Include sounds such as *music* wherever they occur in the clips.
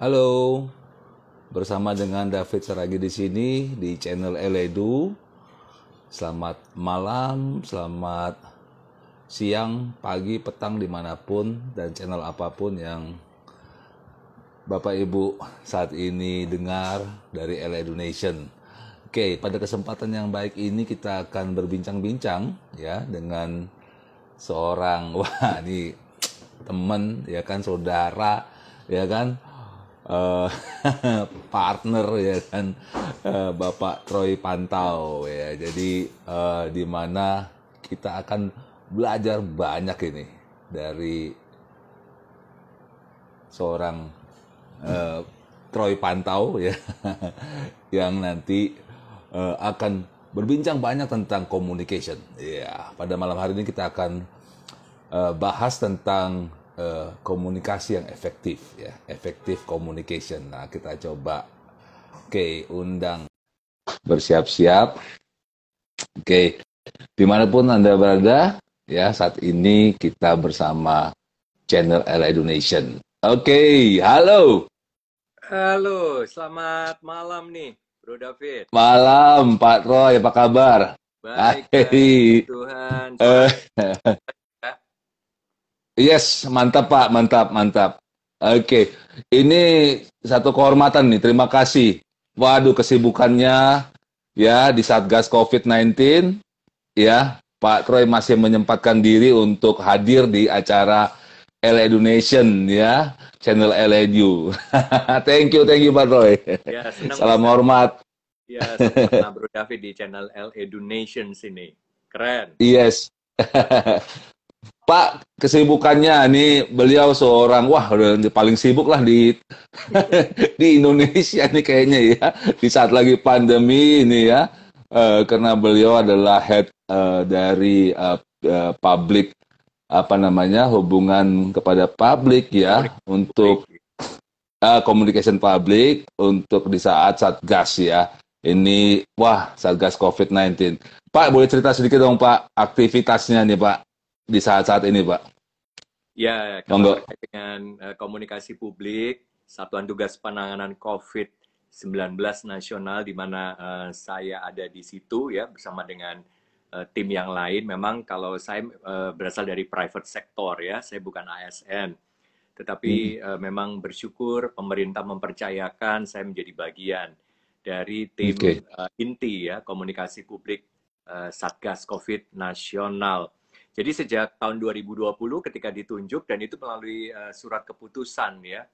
Halo, bersama dengan David Saragi di sini di channel Eledu. Selamat malam, selamat siang, pagi, petang di mana pun dan channel apa pun yang Bapak Ibu saat ini dengar dari Eledu Nation. Oke, pada kesempatan yang baik ini kita akan berbincang-bincang ya dengan seorang *laughs* wah ini teman ya kan saudara ya kan uh, *laughs* partner ya kan uh, Bapak Troy Pantau ya. Jadi uh, di mana kita akan belajar banyak ini dari seorang uh, Troy Pantau ya *laughs* yang nanti uh, akan berbincang banyak tentang communication. Ya, pada malam hari ini kita akan uh, bahas tentang uh, komunikasi yang efektif ya. Efektif communication. Nah kita coba. Oke okay, undang. Bersiap-siap. Oke. Okay. di mana pun anda berada ya saat ini kita bersama channel LA Donation. Oke okay, halo. Halo selamat malam nih Bro David. Malam Pak Roy apa kabar? Baik, baik Tuhan *laughs* Yes, mantap Pak, mantap, mantap. Oke, ini satu kehormatan nih, terima kasih. Waduh, kesibukannya ya di Satgas COVID-19, ya Pak Troy masih menyempatkan diri untuk hadir di acara LA Donation ya, channel LEDU. *laughs* thank you, thank you Pak Troy. Ya, Salam hormat. Ya, sama Bro David di channel LA Donation sini. Keren. Yes. *laughs* Pak, kesibukannya ini beliau seorang wah udah paling sibuk lah di *laughs* di Indonesia nih kayaknya ya. Di saat lagi pandemi ini ya. Uh, karena beliau adalah head uh, dari uh, uh, public apa namanya hubungan kepada publik ya public. untuk uh, communication public untuk di saat satgas ya. Ini wah satgas COVID-19 Pak boleh cerita sedikit dong Pak aktivitasnya nih Pak di saat-saat ini, Pak? Ya, kalau dengan uh, komunikasi publik, Satuan Tugas Penanganan COVID-19 Nasional, di mana uh, saya ada di situ ya bersama dengan uh, tim yang lain. Memang kalau saya uh, berasal dari private sector ya, saya bukan ASN. Tetapi hmm. uh, memang bersyukur pemerintah mempercayakan saya menjadi bagian dari tim okay. uh, inti ya komunikasi publik uh, Satgas COVID Nasional jadi sejak tahun 2020 ketika ditunjuk dan itu melalui uh, surat keputusan ya,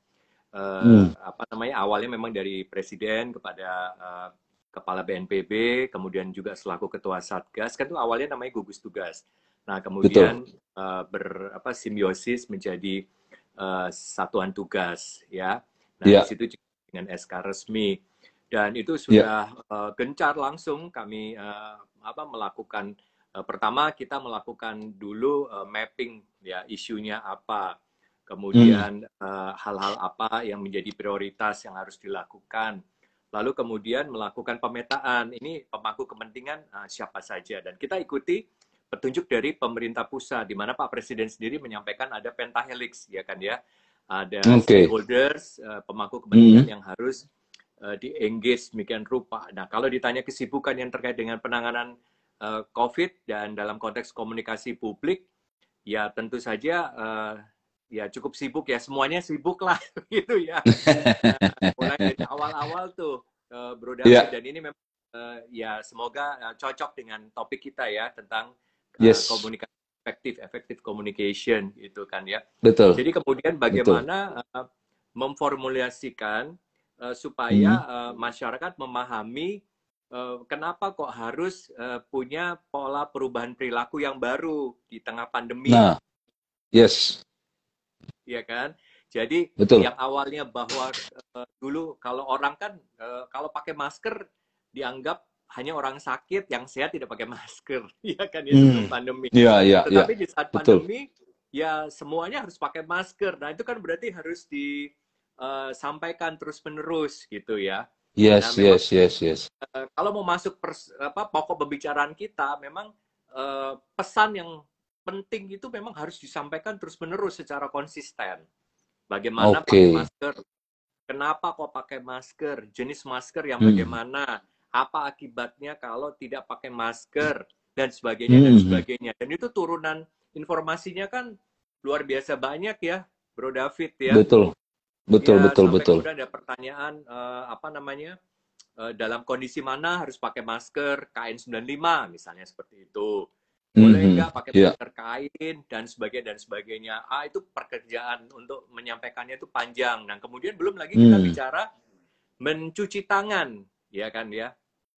uh, hmm. apa namanya awalnya memang dari presiden kepada uh, kepala BNPB, kemudian juga selaku ketua satgas kan itu awalnya namanya gugus tugas. Nah kemudian uh, ber apa simbiosis menjadi uh, satuan tugas ya. Nah yeah. di situ dengan SK resmi dan itu sudah yeah. uh, gencar langsung kami uh, apa melakukan pertama kita melakukan dulu uh, mapping ya isunya apa, kemudian hmm. uh, hal-hal hmm. uh, apa yang menjadi prioritas yang harus dilakukan, lalu kemudian melakukan pemetaan ini pemangku kepentingan uh, siapa saja dan kita ikuti petunjuk dari pemerintah pusat di mana Pak Presiden sendiri menyampaikan ada pentahelix ya kan ya ada okay. stakeholders uh, pemangku kepentingan hmm. yang harus uh, di engage demikian rupa. Nah kalau ditanya kesibukan yang terkait dengan penanganan COVID dan dalam konteks komunikasi publik, ya tentu saja uh, ya cukup sibuk ya semuanya sibuk lah *laughs* gitu ya. Nah, mulai dari awal-awal tuh uh, Bro David yeah. dan ini memang uh, ya semoga uh, cocok dengan topik kita ya tentang uh, yes. komunikasi efektif efektif communication gitu kan ya. Betul. Jadi kemudian bagaimana uh, memformulasikan uh, supaya hmm. uh, masyarakat memahami kenapa kok harus uh, punya pola perubahan perilaku yang baru di tengah pandemi? Nah, yes. Iya kan? Jadi Betul. yang awalnya bahwa uh, dulu kalau orang kan uh, kalau pakai masker dianggap hanya orang sakit yang sehat tidak pakai masker, *laughs* iya kan itu hmm. pandemi. Iya, iya, iya. Tetapi ya. di saat pandemi Betul. ya semuanya harus pakai masker. Nah, itu kan berarti harus disampaikan uh, terus-menerus gitu ya. Yes, nah, yes, yes, yes. Uh, kalau mau masuk pers, apa pokok pembicaraan kita, memang uh, pesan yang penting itu memang harus disampaikan terus-menerus secara konsisten. Bagaimana okay. pakai masker kenapa kok pakai masker, jenis masker yang Hmm. bagaimana, apa akibatnya kalau tidak pakai masker dan sebagainya dan Hmm. sebagainya. Dan itu turunan informasinya kan luar biasa banyak ya, Bro David ya. Betul. Betul, Ya, betul, betul. kemudian ada pertanyaan eh, apa namanya eh, dalam kondisi mana harus pakai masker KN95 misalnya seperti itu boleh Mhm. nggak pakai Iya. masker kain dan sebagainya dan sebagainya ah itu pekerjaan untuk menyampaikannya itu panjang dan kemudian belum lagi kita Hmm. bicara mencuci tangan ya kan ya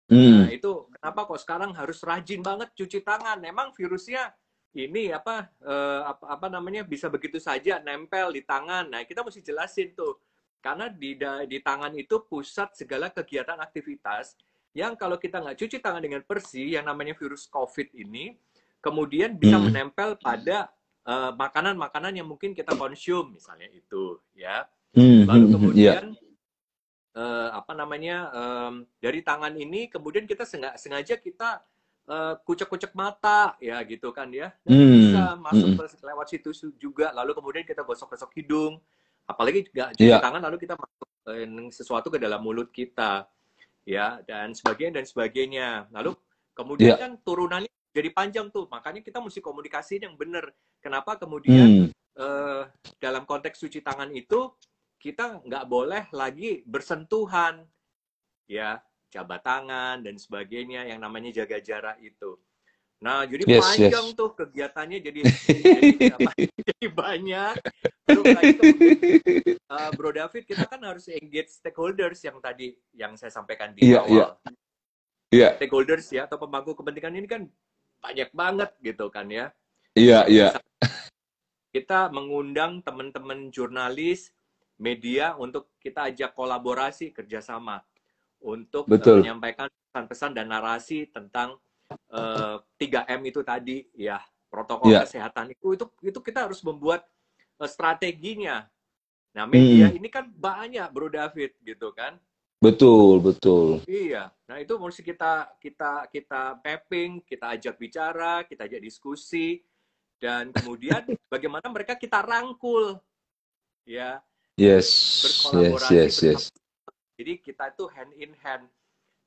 Hmm. Nah, itu kenapa kok sekarang harus rajin banget cuci tangan? Memang virusnya ini apa eh, apa, apa namanya bisa begitu saja nempel di tangan. Nah, kita mesti jelasin tuh. Karena di di tangan itu pusat segala kegiatan aktivitas yang kalau kita nggak cuci tangan dengan bersih yang namanya virus COVID ini kemudian bisa Hmm. menempel pada eh, makanan-makanan yang mungkin kita konsum misalnya itu ya. Hmm, Lalu hmm, hmm, Iya. kemudian eh, apa namanya em, dari tangan ini kemudian kita senga- sengaja kita kucek-kucek mata ya gitu kan ya Nah, Hmm, bisa masuk hmm. lewat situ juga lalu kemudian kita gosok-gosok hidung apalagi nggak cuci Iya. tangan lalu kita masuk eh, sesuatu ke dalam mulut kita ya dan sebagainya dan sebagainya lalu kemudian Iya. kan turunannya jadi panjang tuh makanya kita mesti komunikasi yang benar kenapa kemudian Hmm. eh, dalam konteks cuci tangan itu kita nggak boleh lagi bersentuhan ya jabat tangan dan sebagainya yang namanya jaga jarak itu nah jadi Yes, panjang yes. tuh kegiatannya jadi jadi, *laughs* apa, jadi banyak kemudian, eh, Bro David kita kan harus engage stakeholders yang tadi yang saya sampaikan di Iya, awal iya. Iya, stakeholders ya atau pemangku kepentingan ini kan banyak banget gitu kan ya iya, iya. kita mengundang teman-teman jurnalis media untuk kita ajak kolaborasi kerjasama untuk eh, Betul. menyampaikan pesan-pesan dan narasi tentang eh, 3M itu tadi ya protokol Iya. kesehatan itu itu itu kita harus membuat eh, strateginya. Nah media Hmm. ini kan banyak Bro David gitu kan. Betul, betul. Iya. Nah itu mesti kita kita kita mapping, kita ajak bicara, kita ajak diskusi, dan kemudian *laughs* bagaimana mereka kita rangkul, ya Yes, yes, berkolaborasi yes, yes. Jadi kita itu hand in hand.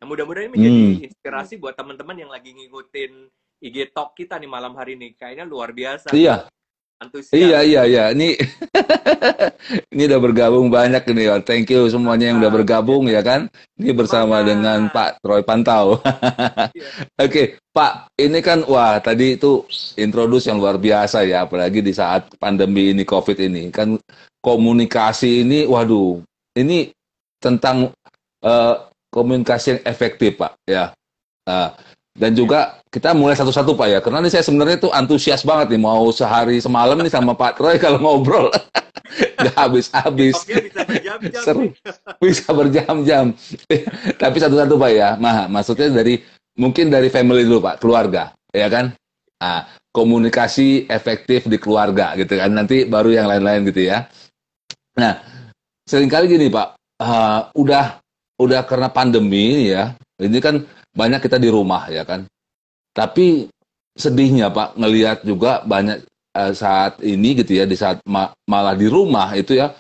Nah mudah-mudahan ini menjadi Hmm. inspirasi buat teman-teman yang lagi ngikutin IG Talk kita nih malam hari ini. Kayaknya luar biasa. Iya, Antusias. iya, iya, iya. Ini *laughs* ini udah bergabung banyak ini. ya. Thank you semuanya yang udah bergabung ya kan. Ini bersama Semangat. dengan Pak Troy Pantau. *laughs* Iya. Oke, Pak, ini kan wah tadi itu introduce yang luar biasa ya, apalagi di saat pandemi ini COVID ini kan komunikasi ini, waduh, ini tentang eh, komunikasi yang efektif, Pak, ya. Nah, dan juga kita mulai satu-satu, Pak ya, karena ini saya sebenarnya tuh antusias banget nih, mau sehari semalam nih sama Pak Troy kalau ngobrol *laughs* nggak habis-habis. Oke bisa berjam-jam. Seru. bisa berjam-jam. *laughs* Tapi satu-satu Pak ya, Mah, maksudnya dari mungkin dari family dulu Pak, keluarga, ya kan? Nah, komunikasi efektif di keluarga gitu kan. Nanti baru yang lain-lain gitu ya. Nah, sering kali gini Pak, ah, udah udah karena pandemi ya, ini kan banyak kita di rumah ya kan. Tapi sedihnya Pak ngelihat juga banyak eh, saat ini gitu ya di saat ma- malah di rumah itu ya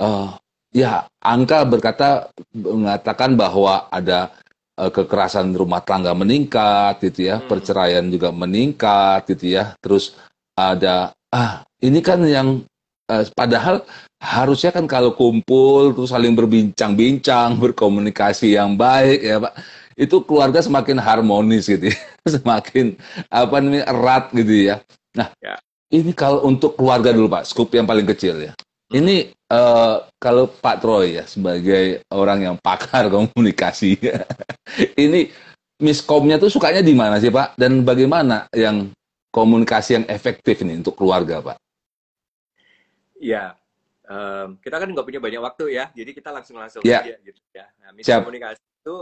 eh, ya angka berkata mengatakan bahwa ada eh, kekerasan rumah tangga meningkat gitu ya, Hmm. perceraian juga meningkat gitu ya. Terus ada ah ini kan yang eh, padahal harusnya kan kalau kumpul terus saling berbincang-bincang, berkomunikasi yang baik ya, Pak. Itu keluarga semakin harmonis gitu ya. *laughs* Semakin apa namanya erat gitu ya. Nah, Ya. ini kalau untuk keluarga dulu Pak, skup yang paling kecil ya. Ini eh, kalau Pak Troy ya sebagai orang yang pakar *laughs* komunikasi, ini miskomnya tuh sukanya di mana sih Pak? Dan bagaimana yang komunikasi yang efektif ini untuk keluarga Pak? Iya. Em, kita kan nggak punya banyak waktu ya, jadi kita langsung langsung Ya. aja gitu ya. Nah, Siap. miskomunikasi itu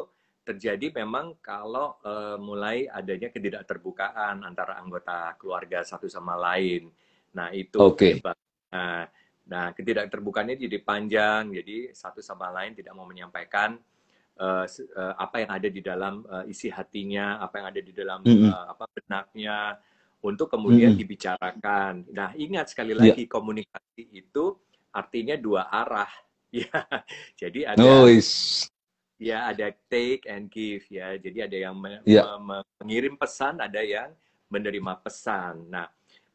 terjadi memang kalau eh, mulai adanya ketidakterbukaan antara anggota keluarga satu sama lain. Nah itu Oke. penyebab. Nah, nah ketidakterbukaannya jadi panjang, jadi satu sama lain tidak mau menyampaikan se- eh, apa yang ada di dalam eh, isi hatinya, apa yang ada di dalam Mm-mm. eh, apa benaknya, untuk kemudian Mm-mm. dibicarakan. Nah ingat sekali Iya. lagi komunikasi itu artinya dua arah *laughs* Ya, jadi ada is. ya ada take and give ya. Jadi ada yang me- Ya. me- me- mengirim pesan, ada yang menerima pesan. Nah,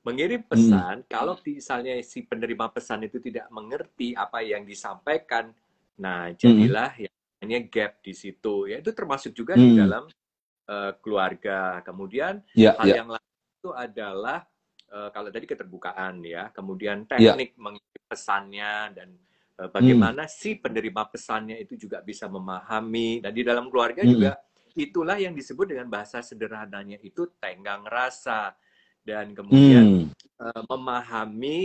mengirim Hmm. pesan kalau misalnya si penerima pesan itu tidak mengerti apa yang disampaikan, nah jadilah yang namanya gap di situ. Ya itu termasuk juga di Hmm. dalam eh, keluarga. Kemudian Ya, hal ya. yang lain itu adalah eh, kalau tadi keterbukaan ya, kemudian Ya. teknik mengirim pesannya dan eh, bagaimana Hmm. si penerima pesannya itu juga bisa memahami. Dan di dalam keluarga Hmm. juga itulah yang disebut dengan bahasa sederhananya itu tenggang rasa dan kemudian Hmm. eh, memahami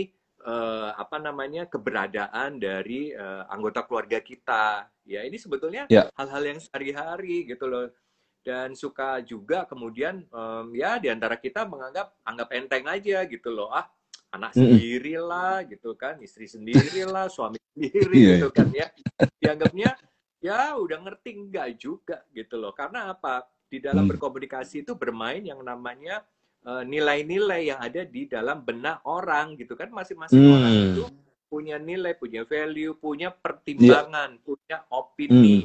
eh, apa namanya keberadaan dari eh, anggota keluarga kita. Ya ini sebetulnya Ya. hal-hal yang sehari-hari gitu loh. Dan suka juga kemudian em, ya di antara kita menganggap anggap enteng aja gitu loh. Ah anak sendiri lah gitu kan, istri sendiri lah, *laughs* suami sendiri Iya. gitu kan ya. Dianggapnya ya udah ngerti enggak juga gitu loh. Karena apa? Di dalam Hmm. berkomunikasi itu bermain yang namanya eh, nilai-nilai yang ada di dalam benak orang gitu kan. Masing-masing Hmm. orang itu punya nilai, punya value, punya pertimbangan, punya opini.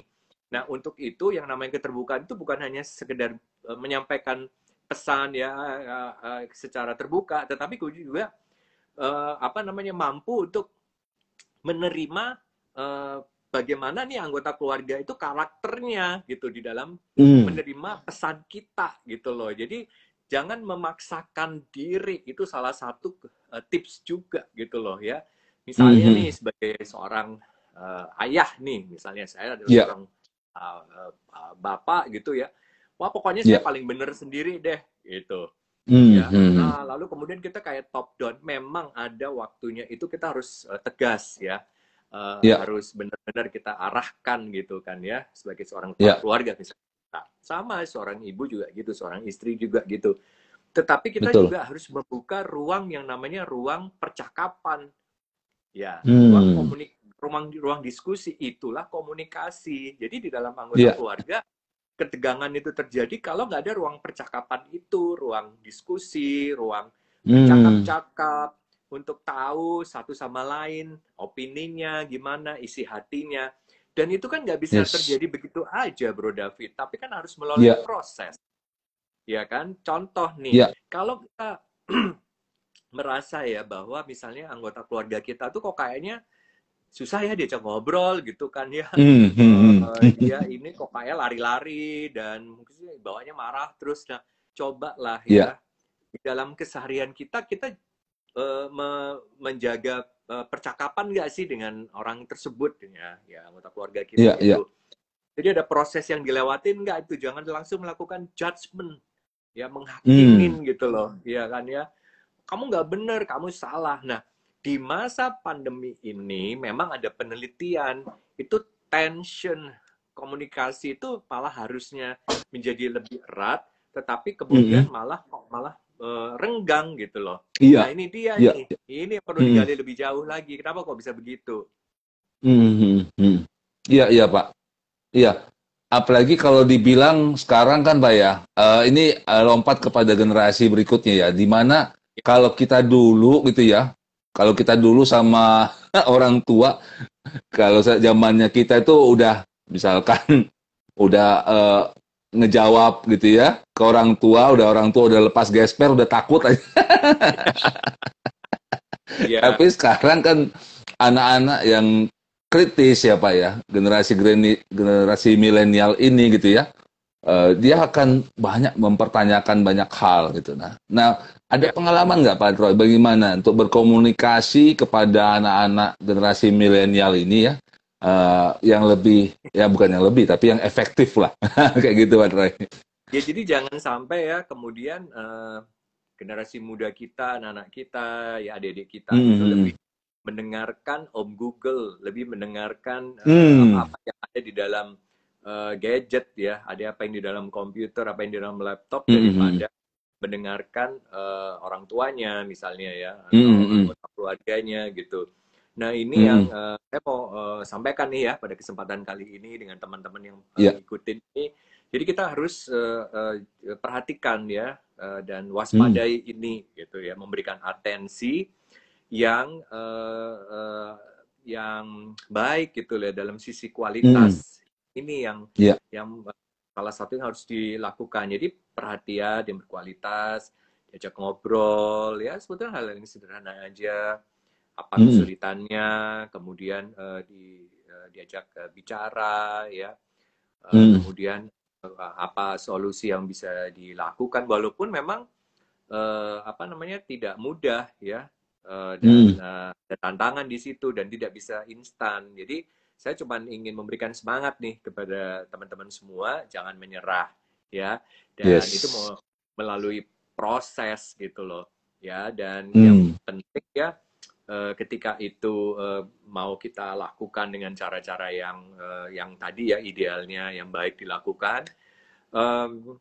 Nah, untuk itu yang namanya keterbukaan itu bukan hanya sekedar eh, menyampaikan pesan ya eh, eh, secara terbuka, tetapi juga apa namanya mampu untuk menerima eh, bagaimana nih anggota keluarga itu karakternya gitu di dalam Hmm. menerima pesan kita gitu loh. Jadi jangan memaksakan diri itu salah satu eh, tips juga gitu loh ya. Misalnya Mhm. nih sebagai seorang eh, ayah nih, misalnya saya adalah Ya. seorang uh, uh, uh, bapak gitu ya. Wah pokoknya saya Ya. paling bener sendiri deh gitu. Hmm. Ya. Hmm. Nah, lalu kemudian kita kayak top down. Memang ada waktunya itu kita harus uh, tegas ya. Uh, Ya. Harus benar-benar kita arahkan gitu kan ya sebagai seorang Ya. keluarga misalnya. Nah, sama seorang ibu juga gitu, seorang istri juga gitu. Tetapi kita Betul. juga harus membuka ruang yang namanya ruang percakapan. Ya, Hmm. ruang komunik ruang ruang diskusi itulah komunikasi. Jadi di dalam anggota Ya. keluarga ketegangan itu terjadi kalau nggak ada ruang percakapan itu, ruang diskusi, ruang Hmm. cakap-cakap untuk tahu satu sama lain opininya gimana, isi hatinya. Dan itu kan nggak bisa Yes. terjadi begitu aja, Bro David. Tapi kan harus melalui Ya. proses. Ya kan? Contoh nih, Ya. kalau kita *clears throat* merasa ya bahwa misalnya anggota keluarga kita tuh kok kayaknya susah ya diajak ngobrol gitu kan ya. Hmm. Hmm. *laughs* Hmm. Eh, dia ini kok kayak lari-lari dan mungkin sih bawanya marah terus nah cobalah ya Iya. di dalam keseharian kita kita eh, me- menjaga eh, percakapan nggak sih dengan orang tersebut ya ya anggota keluarga kita Iya, iya. itu jadi ada proses yang dilewatin nggak itu jangan langsung melakukan judgement ya menghakimin Hmm. gitu loh ya kan ya kamu nggak bener kamu salah nah di masa pandemi ini memang ada penelitian itu tension komunikasi itu malah harusnya menjadi lebih erat tetapi kemudian malah kok malah eh, renggang gitu loh Iya. nah ini dia Iya. nih ini yang perlu Hmm. digali lebih jauh lagi kenapa kok bisa begitu Hmm, hmm, hmm. Iya, iya Pak. Iya. Apalagi kalau dibilang sekarang kan Pak ya, eh, ini eh, lompat kepada generasi berikutnya ya, di mana kalau kita dulu gitu ya, kalau kita dulu sama *laughs* orang tua, kalau zamannya kita itu udah misalkan *laughs* udah eh, ngejawab gitu ya ke orang tua, udah orang tua udah lepas gesper, udah takut aja. *laughs* ya Tapi sekarang kan anak-anak yang kritis ya Pak ya, generasi generasi milenial ini gitu ya, eh, dia akan banyak mempertanyakan banyak hal gitu. Nah, nah ada pengalaman nggak Pak Troy bagaimana untuk berkomunikasi kepada anak-anak generasi milenial ini ya, eh, yang lebih ya bukan yang lebih tapi yang efektif lah *laughs* kayak gitu Pak Troy. Ya jadi jangan sampai ya kemudian eh, generasi muda kita, anak-anak kita, ya adik-adik kita Hmm, itu lebih mendengarkan Om Google, lebih mendengarkan Hmm. apa-apa yang ada di dalam gadget ya, ada apa yang di dalam komputer, apa yang di dalam laptop Hmm, daripada mendengarkan eh, orang tuanya misalnya ya atau Hmm, hmm. keluarganya gitu. Nah ini Hmm. yang eh, saya mau eh, sampaikan nih ya pada kesempatan kali ini dengan teman-teman yang eh, Ya. ikutin ini. Jadi kita harus eh, eh, perhatikan ya eh, dan waspadai Hmm. ini gitu ya, memberikan atensi yang eh, eh, yang baik gitu loh dalam sisi kualitas ini yang Iya. yang salah satu yang harus dilakukan jadi perhatian yang berkualitas diajak ngobrol ya sebetulnya hal yang sederhana aja apa Hmm. kesulitannya kemudian eh, di eh, diajak eh, bicara ya Eh, Hmm. kemudian eh, apa solusi yang bisa dilakukan walaupun memang eh, apa namanya tidak mudah ya Eh, dan Hmm. eh, ada tantangan di situ dan tidak bisa instan jadi saya cuma ingin memberikan semangat nih kepada teman-teman semua jangan menyerah ya dan Yes. itu mau melalui proses gitu loh ya dan Hmm. yang penting ya eh, ketika itu eh, mau kita lakukan dengan cara-cara yang eh, yang tadi ya idealnya yang baik dilakukan em,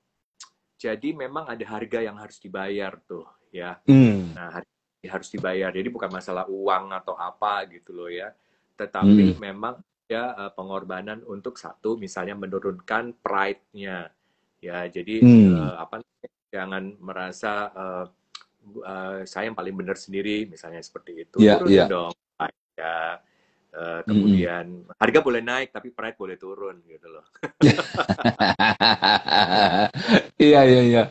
jadi memang ada harga yang harus dibayar tuh ya Hmm. nah harga harus dibayar jadi bukan masalah uang atau apa gitu loh ya tetapi Hmm. memang ya pengorbanan untuk satu misalnya menurunkan pride-nya ya jadi Hmm. eh, apa jangan merasa bu- eh, saya yang paling benar sendiri misalnya seperti itu Iya, turunin iya. dong ya Eh, kemudian harga boleh naik tapi pride boleh turun gitu loh *laughs* Iya, iya, iya.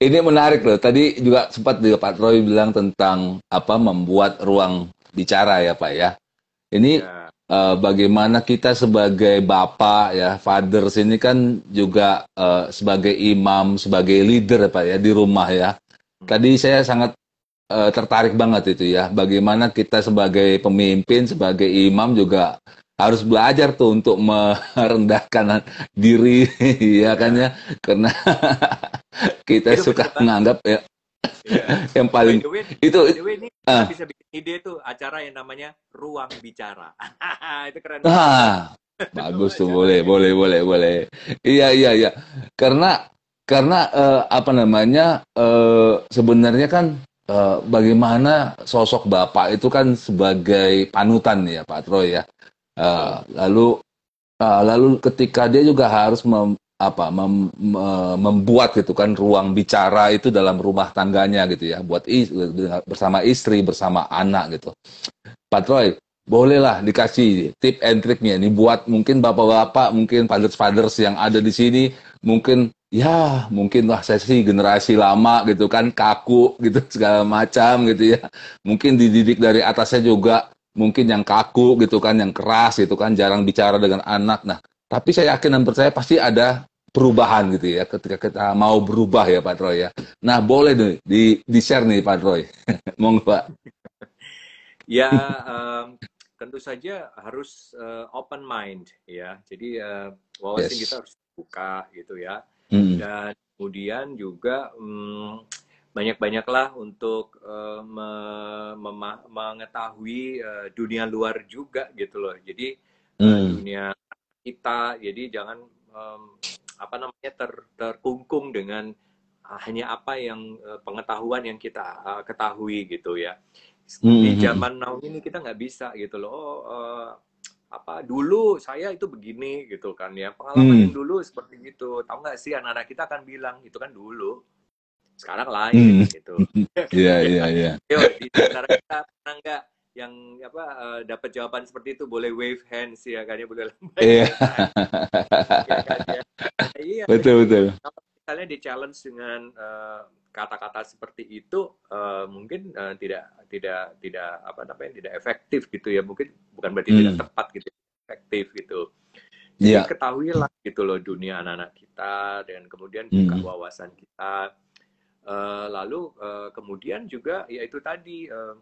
Ini menarik loh. Tadi juga sempat juga Pak Troy bilang tentang apa membuat ruang bicara ya Pak ya. Ini ya eh, bagaimana kita sebagai bapak ya, fathers ini kan juga eh, sebagai imam, sebagai leader ya Pak ya di rumah ya. Tadi saya sangat eh, tertarik banget itu ya. Bagaimana kita sebagai pemimpin, sebagai imam juga harus belajar tuh untuk merendahkan *laughs* diri *laughs* ya kan ya karena *laughs* kita suka menganggap ya ya. *laughs* yang paling way, itu way, ini Ah. bisa bikin ide tuh acara yang namanya ruang bicara. *laughs* Itu keren ah *laughs* bagus tuh boleh boleh boleh boleh. Iya iya iya. Karena karena eh, apa namanya eh, sebenarnya kan eh, bagaimana sosok bapak itu kan sebagai panutan ya Pak Troy ya. Eh, lalu eh, lalu ketika dia juga harus mem- apa mem- me- membuat gitu kan ruang bicara itu dalam rumah tangganya gitu ya buat is- bersama istri bersama anak gitu. Pak Troy bolehlah dikasih tip and triknya ini buat mungkin bapak-bapak mungkin fathers-fathers yang ada di sini mungkin ya mungkin lah saya sih generasi lama gitu kan kaku gitu *laughs* segala macam gitu ya. Mungkin dididik dari atasnya juga mungkin yang kaku gitu kan yang keras gitu kan jarang bicara dengan anak. Nah tapi saya yakin dan percaya pasti ada perubahan gitu ya ketika kita mau berubah ya Pak Troy ya nah boleh nih di di share nih Pak Troy *laughs* monggo Pak *laughs* ya em, tentu saja harus eh, open mind ya jadi eh, wawasan Yes. kita harus buka gitu ya Hmm. dan kemudian juga mm, banyak-banyaklah untuk me- mema- mengetahui eh, dunia luar juga gitu loh jadi Hmm. dunia kita jadi jangan em, apa namanya ter- terkungkung dengan ah, hanya apa yang eh, pengetahuan yang kita ah, ketahui gitu ya di Hmm. zaman now ini kita nggak bisa gitu loh oh, eh, apa dulu saya itu begini gitu kan ya pengalaman Hmm. yang dulu seperti itu tahu nggak sih anak-anak kita akan bilang itu kan dulu sekarang lain Hmm. gitu *laughs* Iya iya *laughs* iya Yo, di antara kita pernah nggak yang apa eh, dapat jawaban seperti itu boleh wave hands ya kan ya boleh lambaikan Iya. tangan, ya kan ya. Iya betul betul kalau misalnya di challenge dengan eh, kata-kata seperti itu eh, mungkin eh, tidak tidak tidak apa namanya tidak efektif gitu ya mungkin bukan berarti tidak Hmm. tepat gitu efektif gitu jadi Iya. ketahuilah gitu loh dunia anak-anak kita dan kemudian buka Hmm. wawasan kita Eh, lalu eh, kemudian juga ya itu tadi eh,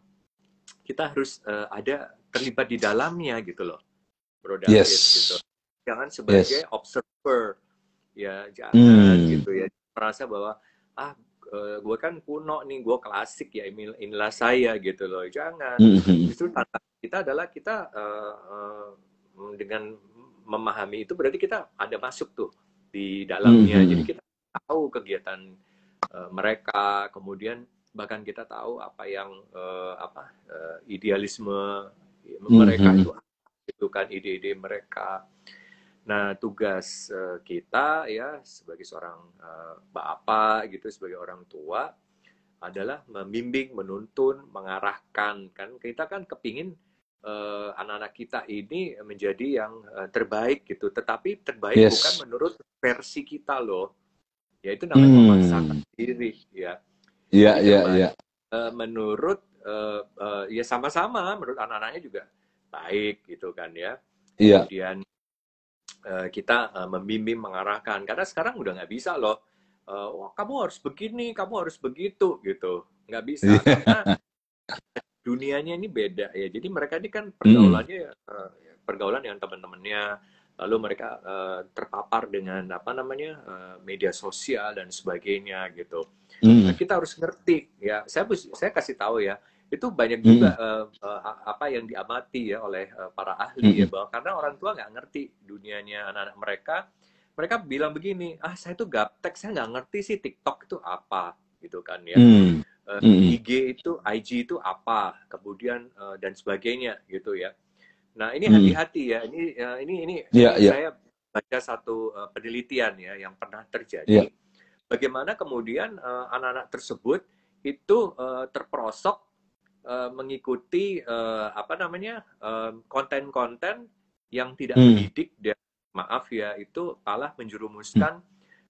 kita harus eh, ada terlibat di dalamnya gitu loh Bro David Yes. gitu jangan sebagai observer ya jangan Hmm. gitu ya merasa bahwa ah gue kan kuno nih gue klasik ya ini- inilah saya gitu loh jangan Hmm. justru tantangan kita adalah kita eh, eh, dengan memahami itu berarti kita ada masuk tuh di dalamnya Mhm. jadi kita tahu kegiatan eh, mereka kemudian bahkan kita tahu apa yang eh, apa eh, idealisme mereka Mhm. itu itu kan ide-ide mereka nah tugas eh, kita ya sebagai seorang eh, bapak gitu sebagai orang tua adalah membimbing, menuntun, mengarahkan kan kita kan kepingin uh, anak-anak kita ini menjadi yang uh, terbaik gitu. Tetapi terbaik Yes. bukan menurut versi kita loh. Ya itu namanya Hmm. memaksakan diri ya. Iya, iya, iya. menurut uh, uh, ya sama-sama menurut anak-anaknya juga baik gitu kan ya. Iya. Kemudian kita uh, membimbing mengarahkan karena sekarang udah nggak bisa loh. Uh, wah kamu harus begini, kamu harus begitu gitu. Nggak bisa Iya. karena dunianya ini beda ya. Jadi mereka ini kan pergaulannya uh, pergaulan dengan teman-temannya, lalu mereka uh, terpapar dengan apa namanya uh, media sosial dan sebagainya gitu. Hmm. Nah, kita harus ngerti ya. Saya saya kasih tahu ya. Itu banyak juga uh, uh, apa yang diamati ya oleh uh, para ahli ya Hmm. bahwa karena orang tua nggak ngerti dunianya anak-anak mereka, mereka bilang begini, ah saya tuh gaptek, saya nggak ngerti sih TikTok itu apa gitu kan ya. Hmm. Eh, Mm-mm. IG itu IG itu apa kemudian eh, dan sebagainya gitu ya nah ini Mm. hati-hati ya ini eh, ini ini, Iya, ini iya. saya baca satu eh, penelitian ya yang pernah terjadi Iya. bagaimana kemudian eh, anak-anak tersebut itu eh, terperosok eh, mengikuti eh, apa namanya eh, konten-konten yang tidak Hmm. mendidik dan maaf ya itu malah menjerumuskan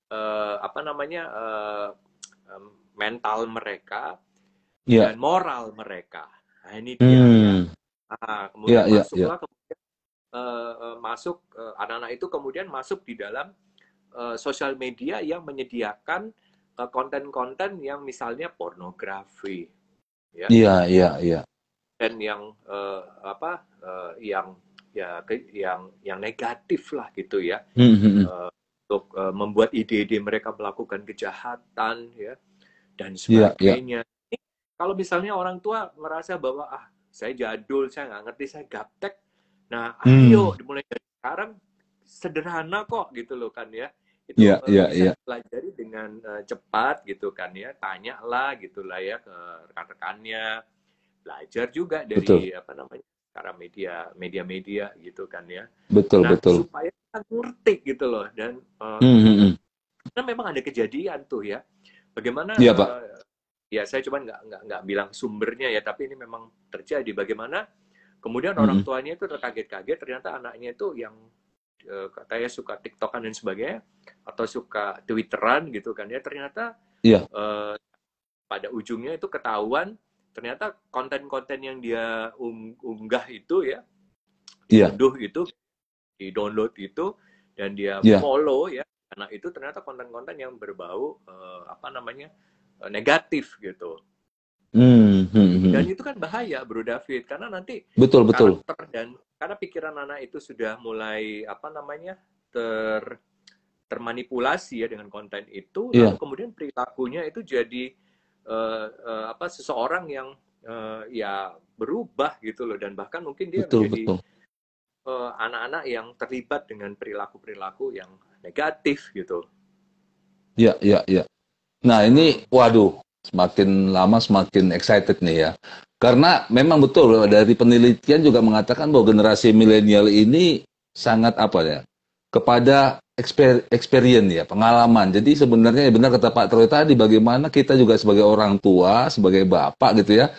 eh, apa namanya em, mental mereka Iya. dan moral mereka. Nah, ini dia. ya. Hmm. Ah, kemudian Iya, iya, masuklah kemudian eh, eh, masuk eh, anak-anak itu kemudian masuk di dalam eh, sosial media yang menyediakan konten-konten yang misalnya pornografi Iya, iya, iya. dan yang eh, apa eh, yang ya ke- yang yang negatif lah gitu ya Hmm, hmm, hmm. untuk eh, membuat ide-ide mereka melakukan kejahatan ya dan Iya, iya. sebagainya. Ini Kalau misalnya orang tua merasa bahwa ah saya jadul, saya nggak ngerti, saya gaptek. Nah, Hmm. ayo dimulai dari sekarang sederhana kok gitu loh kan ya. Itu eh, iya, bisa iya. dipelajari dengan eh, cepat gitu kan ya. Tanyalah gitu lah ya ke rekan-rekannya. Belajar juga dari Betul. apa namanya? cara media media-media gitu kan ya. Betul, nah, betul. supaya kita ngerti gitu loh dan eh, Hmm, hmm, hmm. karena memang ada kejadian tuh ya. Bagaimana? Iya, Pak. eh, ya saya cuma nggak nggak nggak bilang sumbernya ya, tapi ini memang terjadi. Bagaimana? Kemudian orang Mm-mm. tuanya itu terkaget-kaget, ternyata anaknya itu yang katanya suka tiktokan dan sebagainya, atau suka twitteran gitu kan ya. Ternyata Iya. eh, pada ujungnya itu ketahuan ternyata konten-konten yang dia ung- unggah itu ya, Iya. diunduh itu, di download itu, dan dia Iya. follow ya, karena itu ternyata konten-konten yang berbau eh, apa namanya eh, negatif gitu. Hmm, hmm. Dan itu kan bahaya, Bro David, karena nanti Betul, betul. dan karena pikiran anak itu sudah mulai apa namanya ter termanipulasi ya dengan konten itu, Iya. lalu kemudian perilakunya itu jadi eh, eh, apa seseorang yang eh, ya berubah gitu loh dan bahkan mungkin dia Betul, menjadi betul. anak-anak yang terlibat dengan perilaku-perilaku yang negatif gitu. Iya, iya, iya. Nah, ini waduh, semakin lama semakin excited nih ya. Karena memang betul dari penelitian juga mengatakan bahwa generasi milenial ini sangat apa ya? kepada exper experience ya, pengalaman. Jadi sebenarnya ya benar kata Pak Troy tadi bagaimana kita juga sebagai orang tua, sebagai bapak gitu ya.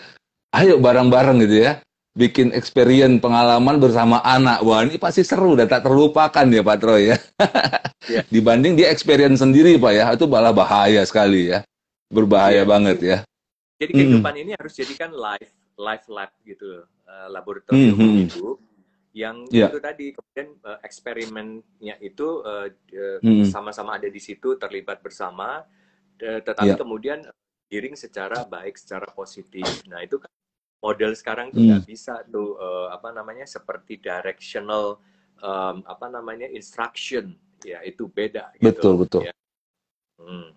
Ayo bareng-bareng gitu ya. Bikin experience pengalaman bersama anak. Wah, ini pasti seru dan tak terlupakan ya Pak Troy ya. Iya. *laughs* Dibanding dia experience sendiri Pak ya, itu malah bahaya sekali ya. Berbahaya Iya. banget ya. Jadi Mm. kehidupan ini harus jadikan live live lab gitu, eh, laboratorium Hmm, hmm. hidup yang Iya. itu tadi kemudian eh, eksperimennya itu eh, eh, Hmm. sama-sama ada di situ terlibat bersama, eh, tetapi Iya. kemudian giring secara baik, secara positif. Nah itu kan model sekarang tuh Hmm. nggak bisa tuh eh, apa namanya seperti directional em, apa namanya instruction ya itu beda. Gitu. Betul, betul. Ya. Hmm.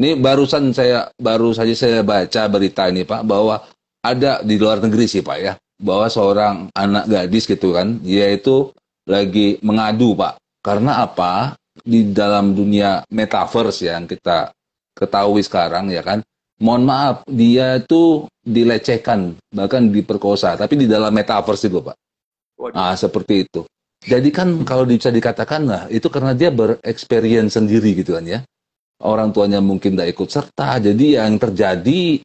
Ini barusan saya baru saja saya baca berita ini Pak bahwa ada di luar negeri sih Pak ya bahwa seorang anak gadis gitu kan dia itu lagi mengadu Pak karena apa di dalam dunia metaverse yang kita ketahui sekarang ya kan mohon maaf dia itu dilecehkan bahkan diperkosa tapi di dalam metaverse itu Pak Waduh. Ah, seperti itu. Jadi kan kalau bisa dikatakan lah, itu karena dia bereksperience sendiri gitu kan ya. Orang tuanya mungkin tidak ikut serta. Jadi yang terjadi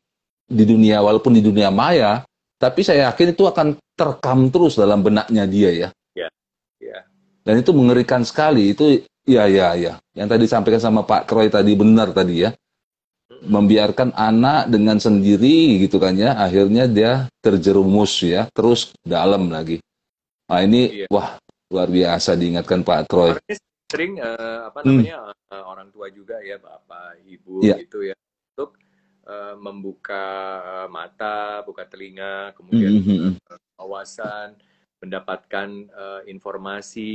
di dunia, walaupun di dunia maya, tapi saya yakin itu akan terekam terus dalam benaknya dia ya. Ya, ya. Dan itu mengerikan sekali. Itu ya ya ya. Yang tadi disampaikan sama Pak Kroy tadi benar tadi ya. Membiarkan anak dengan sendiri gitu kan ya, akhirnya dia terjerumus ya, terus dalam lagi. Nah ini iya. wah luar biasa diingatkan Pak Kroy. Sering uh, apa namanya hmm. uh, orang tua juga ya, bapak, ibu ya. gitu ya, untuk uh, membuka mata, buka telinga, kemudian mm -hmm. uh, wawasan, mendapatkan uh, informasi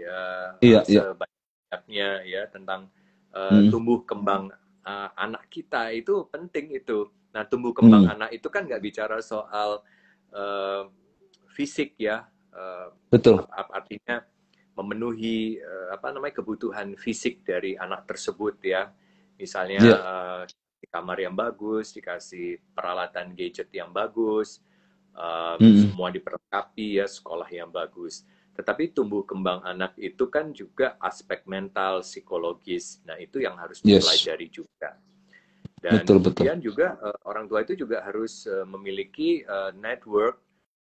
ya iya, iya. sebanyaknya ya tentang uh, mm. tumbuh kembang uh, anak kita itu penting itu. Nah tumbuh kembang mm. anak itu kan nggak bicara soal uh, fisik ya. Uh, Betul. Artinya memenuhi uh, apa namanya kebutuhan fisik dari anak tersebut ya. Misalnya yeah. Iya. uh, di kamar yang bagus, dikasih peralatan gadget yang bagus, um, hmm. semua diperlengkapi ya, sekolah yang bagus. Tetapi tumbuh kembang anak itu kan juga aspek mental, psikologis. Nah itu yang harus dipelajari yes. juga. Dan betul, kemudian betul. juga uh, orang tua itu juga harus uh, memiliki uh, network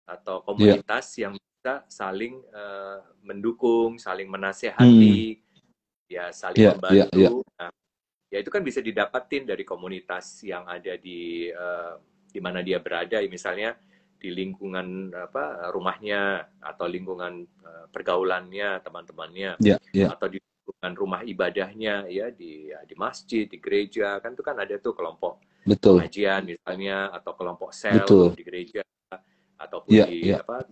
atau komunitas yeah. yang bisa saling uh, mendukung, saling menasehati, hmm. ya saling yeah, membantu. Yeah, yeah. Nah, ya itu kan bisa didapatin dari komunitas yang ada di uh, di mana dia berada. Misalnya di lingkungan apa rumahnya atau lingkungan uh, pergaulannya teman-temannya yeah, yeah. atau di lingkungan rumah ibadahnya ya di ya, di masjid di gereja kan itu kan ada tuh kelompok Betul. pengajian misalnya atau kelompok sel Betul. di gereja ataupun yeah, di yeah. apa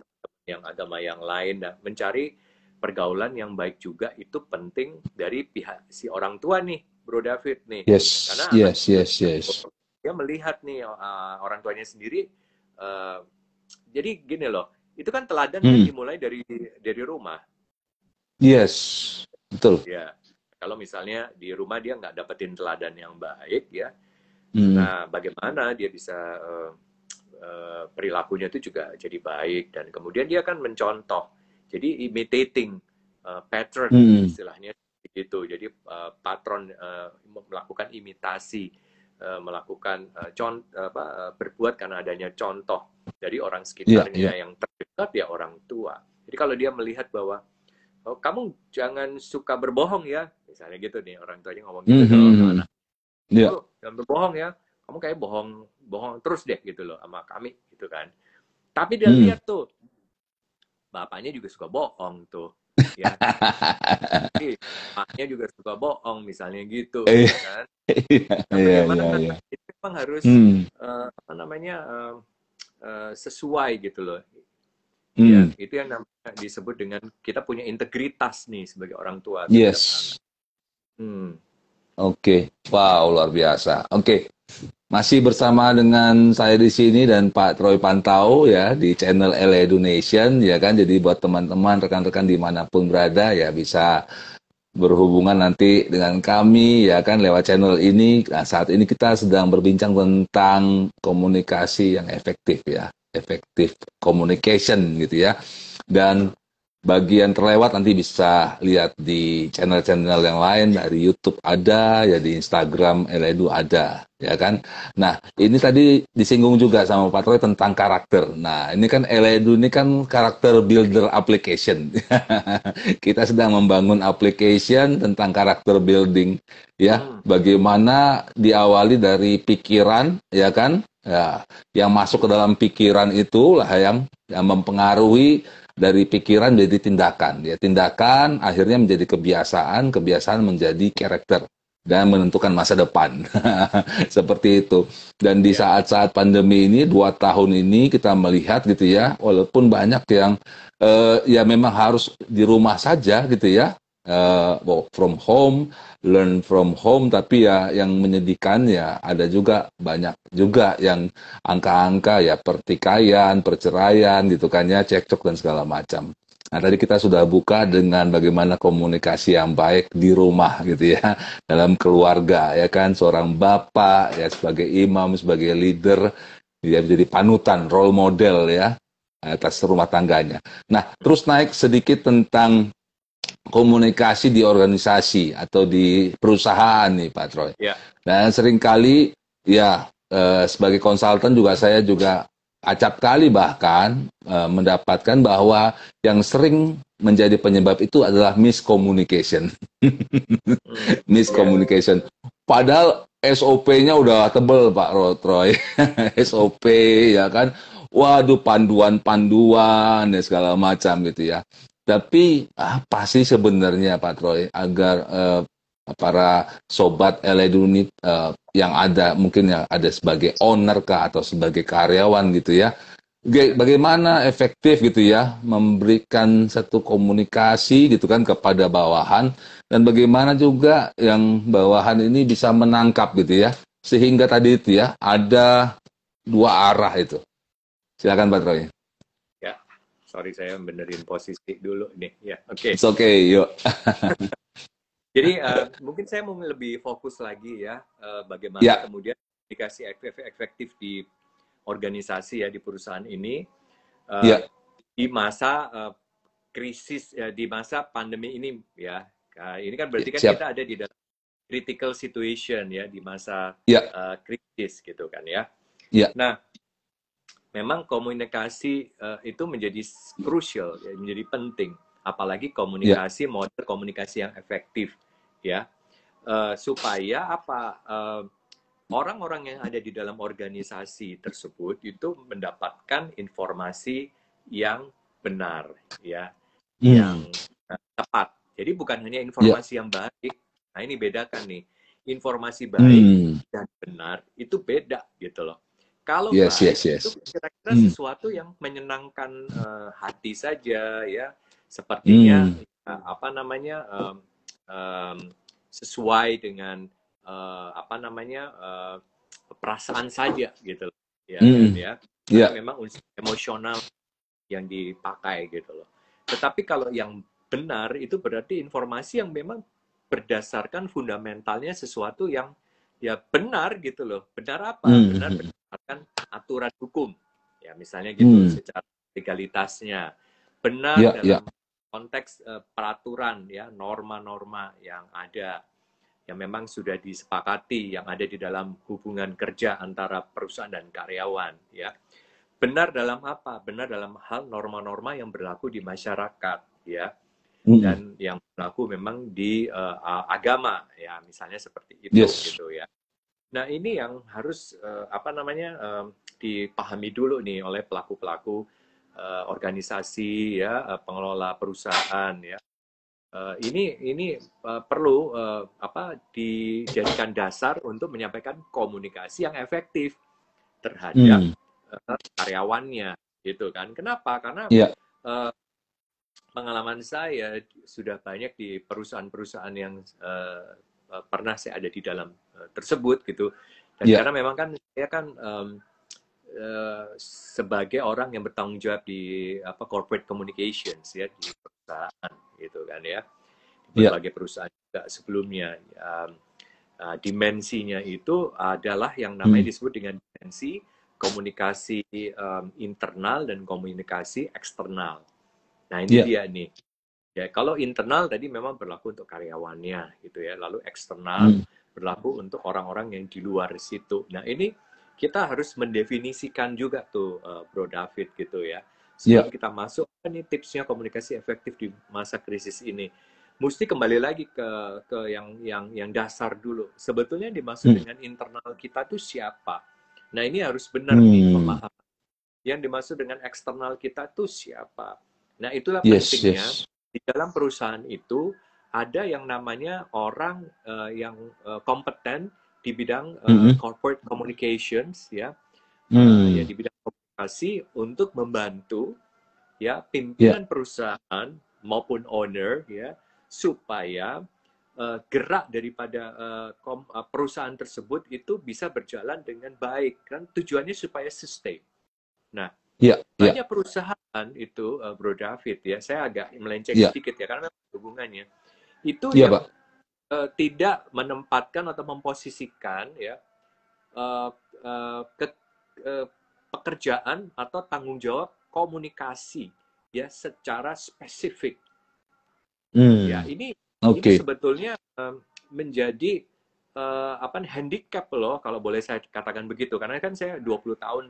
yang agama yang lain dan mencari pergaulan yang baik juga itu penting dari pihak si orang tua nih, Bro David nih. Yes, Karena yes, yes, yes. Dia melihat nih uh, orang tuanya sendiri. Uh, jadi gini loh, itu kan teladan hmm. dimulai dari dari rumah. Yes, betul. Ya, kalau misalnya di rumah dia nggak dapetin teladan yang baik ya, hmm. nah bagaimana dia bisa uh, perilakunya itu juga jadi baik dan kemudian dia akan mencontoh jadi imitating uh, pattern hmm. istilahnya gitu jadi uh, patron uh, melakukan imitasi uh, melakukan uh, con apa uh, berbuat karena adanya contoh dari orang sekitarnya yeah, yeah. yang terdekat ya orang tua jadi kalau dia melihat bahwa oh, kamu jangan suka berbohong ya misalnya gitu nih orang tuanya ngomong gitu mm -hmm. anak yeah. oh, jangan berbohong ya kamu kayak bohong bohong terus deh gitu loh sama kami gitu kan tapi dia hmm. lihat tuh bapaknya juga suka bohong tuh ya maknya juga suka bohong misalnya gitu eh, kan nah, iya, bagaimana iya, iya. itu memang harus hmm. uh, apa namanya uh, uh, sesuai gitu loh hmm. ya itu yang namanya disebut dengan kita punya integritas nih sebagai orang tua yes hmm. oke okay. wow luar biasa oke okay. Masih bersama dengan saya di sini dan Pak Troy Pantau ya di channel LA Donation ya kan. Jadi buat teman-teman rekan-rekan di mana pun berada ya bisa berhubungan nanti dengan kami ya kan lewat channel ini. Nah, saat ini kita sedang berbincang tentang komunikasi yang efektif ya, efektif communication gitu ya. Dan bagian terlewat nanti bisa lihat di channel-channel yang lain dari YouTube ada ya di Instagram Eledu ada ya kan? Nah ini tadi disinggung juga sama Pak Troy tentang karakter. Nah ini kan Eledu ini kan karakter builder application. *laughs* Kita sedang membangun application tentang karakter building ya. Hmm. bagaimana diawali dari pikiran ya kan? Ya yang masuk ke dalam pikiran itulah yang yang mempengaruhi dari pikiran menjadi tindakan. Ya, tindakan akhirnya menjadi kebiasaan, kebiasaan menjadi karakter dan menentukan masa depan. *laughs* Seperti itu. Dan di ya. saat-saat pandemi ini, dua tahun ini kita melihat gitu ya, walaupun banyak yang uh, ya memang harus di rumah saja gitu ya, uh, from home, learn from home tapi ya yang menyedihkan ya ada juga banyak juga yang angka-angka ya pertikaian, perceraian gitu kan ya, cekcok dan segala macam. Nah, tadi kita sudah buka dengan bagaimana komunikasi yang baik di rumah gitu ya, *laughs* dalam keluarga ya kan, seorang bapak ya sebagai imam, sebagai leader, dia menjadi panutan, role model ya atas rumah tangganya. Nah, terus naik sedikit tentang komunikasi di organisasi atau di perusahaan nih Pak Troy. Ya. Dan sering kali ya eh, sebagai konsultan juga saya juga acap kali bahkan uh, mendapatkan bahwa yang sering menjadi penyebab itu adalah miscommunication. *laughs* Miscommunication. Padahal SOP-nya udah tebel Pak Rotroy. SOP *laughs* ya kan. Waduh panduan-panduan dan segala macam gitu ya. Tapi apa sih sebenarnya Pak Troy agar uh, para sobat Eledu ini uh, yang ada mungkin yang ada sebagai owner kah atau sebagai karyawan gitu ya. Bagaimana efektif gitu ya memberikan satu komunikasi gitu kan kepada bawahan dan bagaimana juga yang bawahan ini bisa menangkap gitu ya. Sehingga tadi itu ya ada dua arah itu. Silakan Pak Troy. Ya sorry saya benerin posisi dulu nih. Ya oke. Okay. oke okay, yuk *laughs* Jadi uh, mungkin saya mau lebih fokus lagi ya uh, bagaimana yeah. kemudian komunikasi efektif di organisasi ya di perusahaan ini uh, yeah. di masa uh, krisis ya, di masa pandemi ini ya. Nah, ini kan berarti kan Siap. kita ada di dalam critical situation ya di masa yeah. uh, krisis gitu kan ya. Yeah. Nah, memang komunikasi uh, itu menjadi crucial ya, menjadi penting apalagi komunikasi yeah. model komunikasi yang efektif ya uh, supaya apa eh, orang-orang yang ada di dalam organisasi tersebut itu mendapatkan informasi yang benar ya hmm. yang uh, tepat jadi bukan hanya informasi yeah. yang baik nah ini bedakan nih informasi baik hmm. dan benar itu beda gitu loh kalau yes, baik yes, yes. itu kira-kira hmm. sesuatu yang menyenangkan uh, hati saja ya sepertinya hmm. uh, apa namanya um, um, sesuai dengan uh, apa namanya uh, perasaan saja gitu loh ya hmm. ya yeah. memang unsur emosional yang dipakai gitu loh tetapi kalau yang benar itu berarti informasi yang memang berdasarkan fundamentalnya sesuatu yang ya benar gitu loh benar apa hmm. benar berdasarkan aturan hukum ya misalnya gitu hmm. secara legalitasnya benar yeah, dalam yeah konteks uh, peraturan ya norma-norma yang ada yang memang sudah disepakati yang ada di dalam hubungan kerja antara perusahaan dan karyawan ya benar dalam apa benar dalam hal norma-norma yang berlaku di masyarakat ya hmm. dan yang berlaku memang di uh, agama ya misalnya seperti itu yes. gitu ya nah ini yang harus uh, apa namanya uh, dipahami dulu nih oleh pelaku-pelaku organisasi ya uh, pengelola perusahaan ya uh, ini ini perlu apa dijadikan dasar untuk menyampaikan komunikasi yang efektif terhadap hmm. karyawannya gitu kan kenapa karena yeah. Iya. uh, pengalaman saya sudah banyak di perusahaan-perusahaan yang uh, pernah saya ada di dalam uh, tersebut gitu dan yeah. karena memang kan saya kan um, Eh, sebagai orang yang bertanggung jawab di apa corporate communications ya di perusahaan gitu kan ya di iya. berbagai yeah. perusahaan juga sebelumnya um, uh, dimensinya itu adalah yang namanya hmm. disebut dengan dimensi komunikasi um, internal dan komunikasi eksternal. Nah ini yeah. dia nih. Ya kalau internal tadi memang berlaku untuk karyawannya gitu ya, lalu eksternal hmm. berlaku untuk orang-orang yang di luar situ. Nah ini kita harus mendefinisikan juga tuh uh, Bro David gitu ya. Sebelum yeah. kita masuk, ini tipsnya komunikasi efektif di masa krisis ini. Mesti kembali lagi ke ke yang yang yang dasar dulu. Sebetulnya dimaksud hmm. dengan internal kita tuh siapa? Nah ini harus benar hmm. nih pemahaman. Yang dimaksud dengan eksternal kita tuh siapa? Nah itulah yes, pentingnya yes. di dalam perusahaan itu ada yang namanya orang uh, yang uh, kompeten di bidang uh, mm-hmm. corporate communications ya mm. uh, ya di bidang komunikasi untuk membantu ya pimpinan yeah. perusahaan maupun owner ya supaya uh, gerak daripada uh, kom, uh, perusahaan tersebut itu bisa berjalan dengan baik kan tujuannya supaya sustain. Nah, yeah, ya. banyak yeah. perusahaan itu uh, Bro David ya, saya agak melenceng yeah. sedikit ya karena hubungannya itu yeah, yang Pak tidak menempatkan atau memposisikan ya uh, uh, ke uh, pekerjaan atau tanggung jawab komunikasi ya secara spesifik. Hmm. Ya ini okay. ini sebetulnya um, menjadi uh, apa handicap loh kalau boleh saya katakan begitu karena kan saya 20 tahun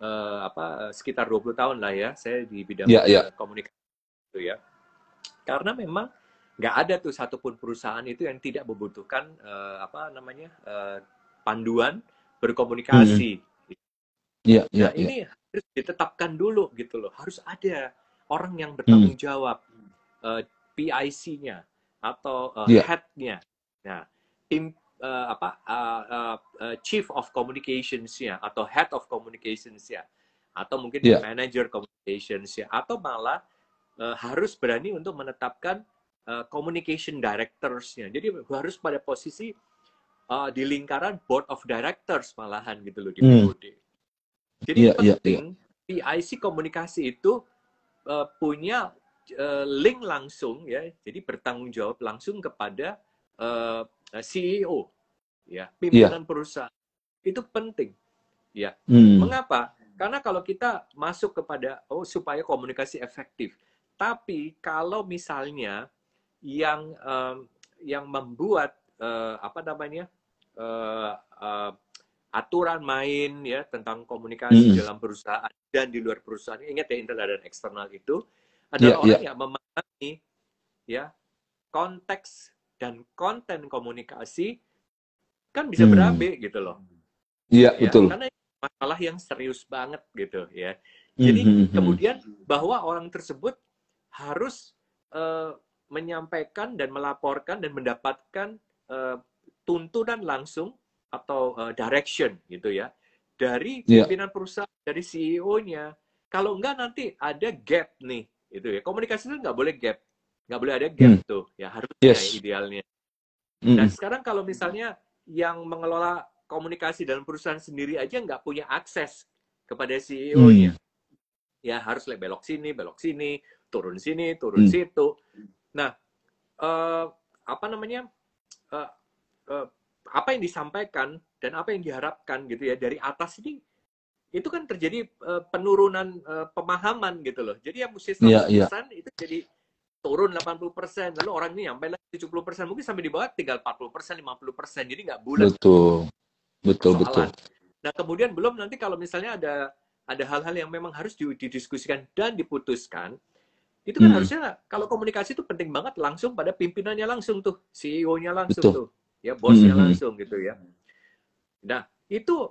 uh, apa sekitar 20 tahun lah ya saya di bidang yeah, yeah. komunikasi itu ya. Karena memang nggak ada tuh satupun perusahaan itu yang tidak membutuhkan uh, apa namanya uh, panduan berkomunikasi. Iya, iya, nah, ini harus ditetapkan dulu gitu loh. Harus ada orang yang bertanggung hmm. jawab uh, PIC-nya atau uh, yeah. head-nya. Nah, tim uh, apa uh, uh, uh, chief of communications-nya atau head of communications-nya atau mungkin yeah. manager communications-nya atau malah uh, harus berani untuk menetapkan uh, communication directors-nya. Jadi harus pada posisi uh, di lingkaran board of directors malahan gitu loh di BOD. Hmm. Jadi yeah, iya, penting yeah, yeah. PIC komunikasi itu uh, punya uh, link langsung ya, jadi bertanggung jawab langsung kepada uh, CEO ya, pimpinan yeah. perusahaan. Itu penting. Ya. Hmm. Mengapa? Karena kalau kita masuk kepada oh supaya komunikasi efektif. Tapi kalau misalnya yang um, yang membuat uh, apa namanya uh, uh, aturan main ya tentang komunikasi hmm. dalam perusahaan dan di luar perusahaan. Ingat ya internal dan eksternal itu adalah yeah, orang yeah. yang memahami ya konteks dan konten komunikasi kan bisa hmm. berabe gitu loh. Iya, yeah, ya, betul. Karena masalah yang serius banget gitu ya. Hmm, Jadi mm -hmm. kemudian bahwa orang tersebut harus uh, menyampaikan dan melaporkan dan mendapatkan uh, tuntunan langsung atau uh, direction gitu ya dari iya. pimpinan yeah. perusahaan dari CEO-nya. Kalau enggak nanti ada gap nih itu ya komunikasi itu nggak boleh gap nggak boleh ada gap hmm. tuh ya harusnya yes. idealnya. Hmm. Dan sekarang kalau misalnya yang mengelola komunikasi dalam perusahaan sendiri aja nggak punya akses kepada CEO-nya, hmm. ya harus belok sini belok sini turun sini turun hmm. situ. Nah uh, apa namanya uh, uh, apa yang disampaikan dan apa yang diharapkan gitu ya dari atas ini itu kan terjadi uh, penurunan uh, pemahaman gitu loh. Jadi yang mesti 100% yeah, yeah. itu jadi turun 80%, lalu orang ini sampai lagi 70%, mungkin sampai di bawah tinggal 40%, 50%. Jadi nggak bulat. Betul. Betul, betul. Nah, kemudian belum nanti kalau misalnya ada ada hal-hal yang memang harus didiskusikan dan diputuskan, itu kan hmm. harusnya kalau komunikasi itu penting banget langsung pada pimpinannya langsung tuh, CEO-nya langsung Betul. tuh ya bosnya hmm. langsung gitu ya. Nah itu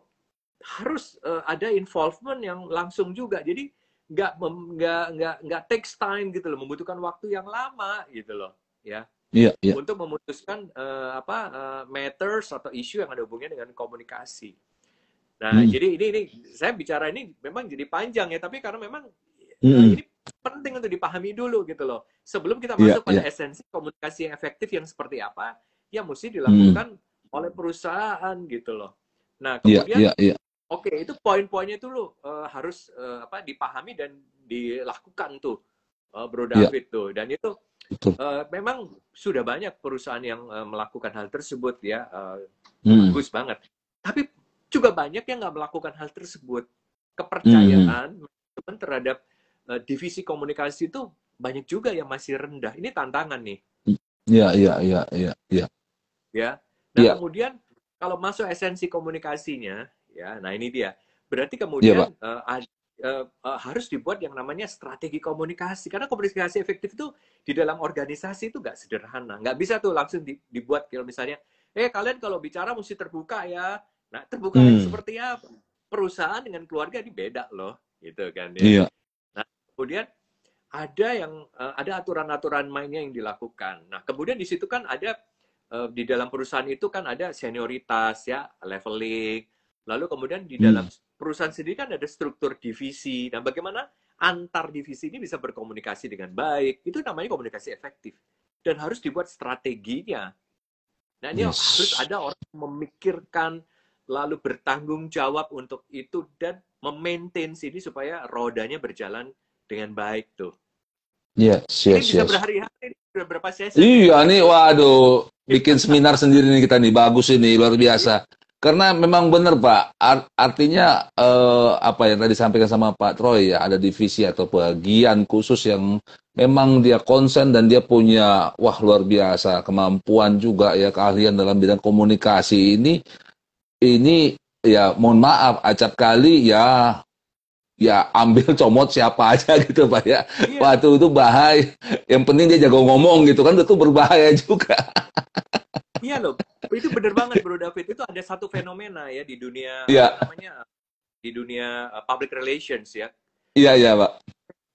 harus uh, ada involvement yang langsung juga. Jadi nggak nggak nggak nggak takes time gitu loh, membutuhkan waktu yang lama gitu loh, ya. Iya, iya. Untuk memutuskan uh, apa uh, matters atau isu yang ada hubungannya dengan komunikasi. Nah, hmm. jadi ini ini saya bicara ini memang jadi panjang ya, tapi karena memang hmm. ini penting untuk dipahami dulu gitu loh. Sebelum kita iya, masuk yeah, pada yeah. esensi komunikasi yang efektif yang seperti apa, yang mesti dilakukan hmm. oleh perusahaan gitu loh. Nah iya, kemudian, yeah, yeah, yeah. oke okay, itu poin-poinnya itu lo uh, harus uh, apa dipahami dan dilakukan tuh, uh, Bro iya. David yeah. tuh. Dan itu uh, memang sudah banyak perusahaan yang uh, melakukan hal tersebut ya, uh, hmm. bagus banget. Tapi juga banyak yang nggak melakukan hal tersebut. Kepercayaan hmm. terhadap divisi komunikasi itu banyak juga yang masih rendah. Ini tantangan nih. Iya, iya, iya, iya, iya ya. Nah yeah. kemudian kalau masuk esensi komunikasinya, ya, nah ini dia. Berarti kemudian yeah, uh, uh, uh, harus dibuat yang namanya strategi komunikasi karena komunikasi efektif itu di dalam organisasi itu nggak sederhana, nggak bisa tuh langsung di, dibuat kalau misalnya, eh kalian kalau bicara mesti terbuka ya. Nah terbuka hmm. seperti apa? Perusahaan dengan keluarga ini beda loh, gitu kan ya. Iya. Kemudian ada yang uh, ada aturan-aturan mainnya yang dilakukan. Nah kemudian di situ kan ada uh, di dalam perusahaan itu kan ada senioritas ya, leveling. Lalu kemudian di dalam hmm. perusahaan sendiri kan ada struktur divisi. Nah, bagaimana antar divisi ini bisa berkomunikasi dengan baik? Itu namanya komunikasi efektif. Dan harus dibuat strateginya. Nah, ini yes. harus ada orang memikirkan lalu bertanggung jawab untuk itu dan memaintain ini supaya rodanya berjalan dengan baik tuh. Yes, yes, ini bisa yes. berhari-hari, berapa sesi? Iya nih, waduh, bikin seminar sendiri nih kita nih, bagus ini, luar biasa. Karena memang benar Pak, artinya eh, apa yang tadi disampaikan sama Pak Troy ya, ada divisi atau bagian khusus yang memang dia konsen dan dia punya wah luar biasa kemampuan juga ya keahlian dalam bidang komunikasi ini ini ya mohon maaf acap kali ya ya ambil *laughs* comot siapa aja gitu Pak ya. Iya. Waktu itu bahaya. Yang penting dia jago ngomong gitu kan itu berbahaya *laughs* juga. Iya loh, itu bener banget Bro David. Itu ada satu fenomena ya di dunia Iya. namanya di dunia uh, public relations ya. Iya iya Pak.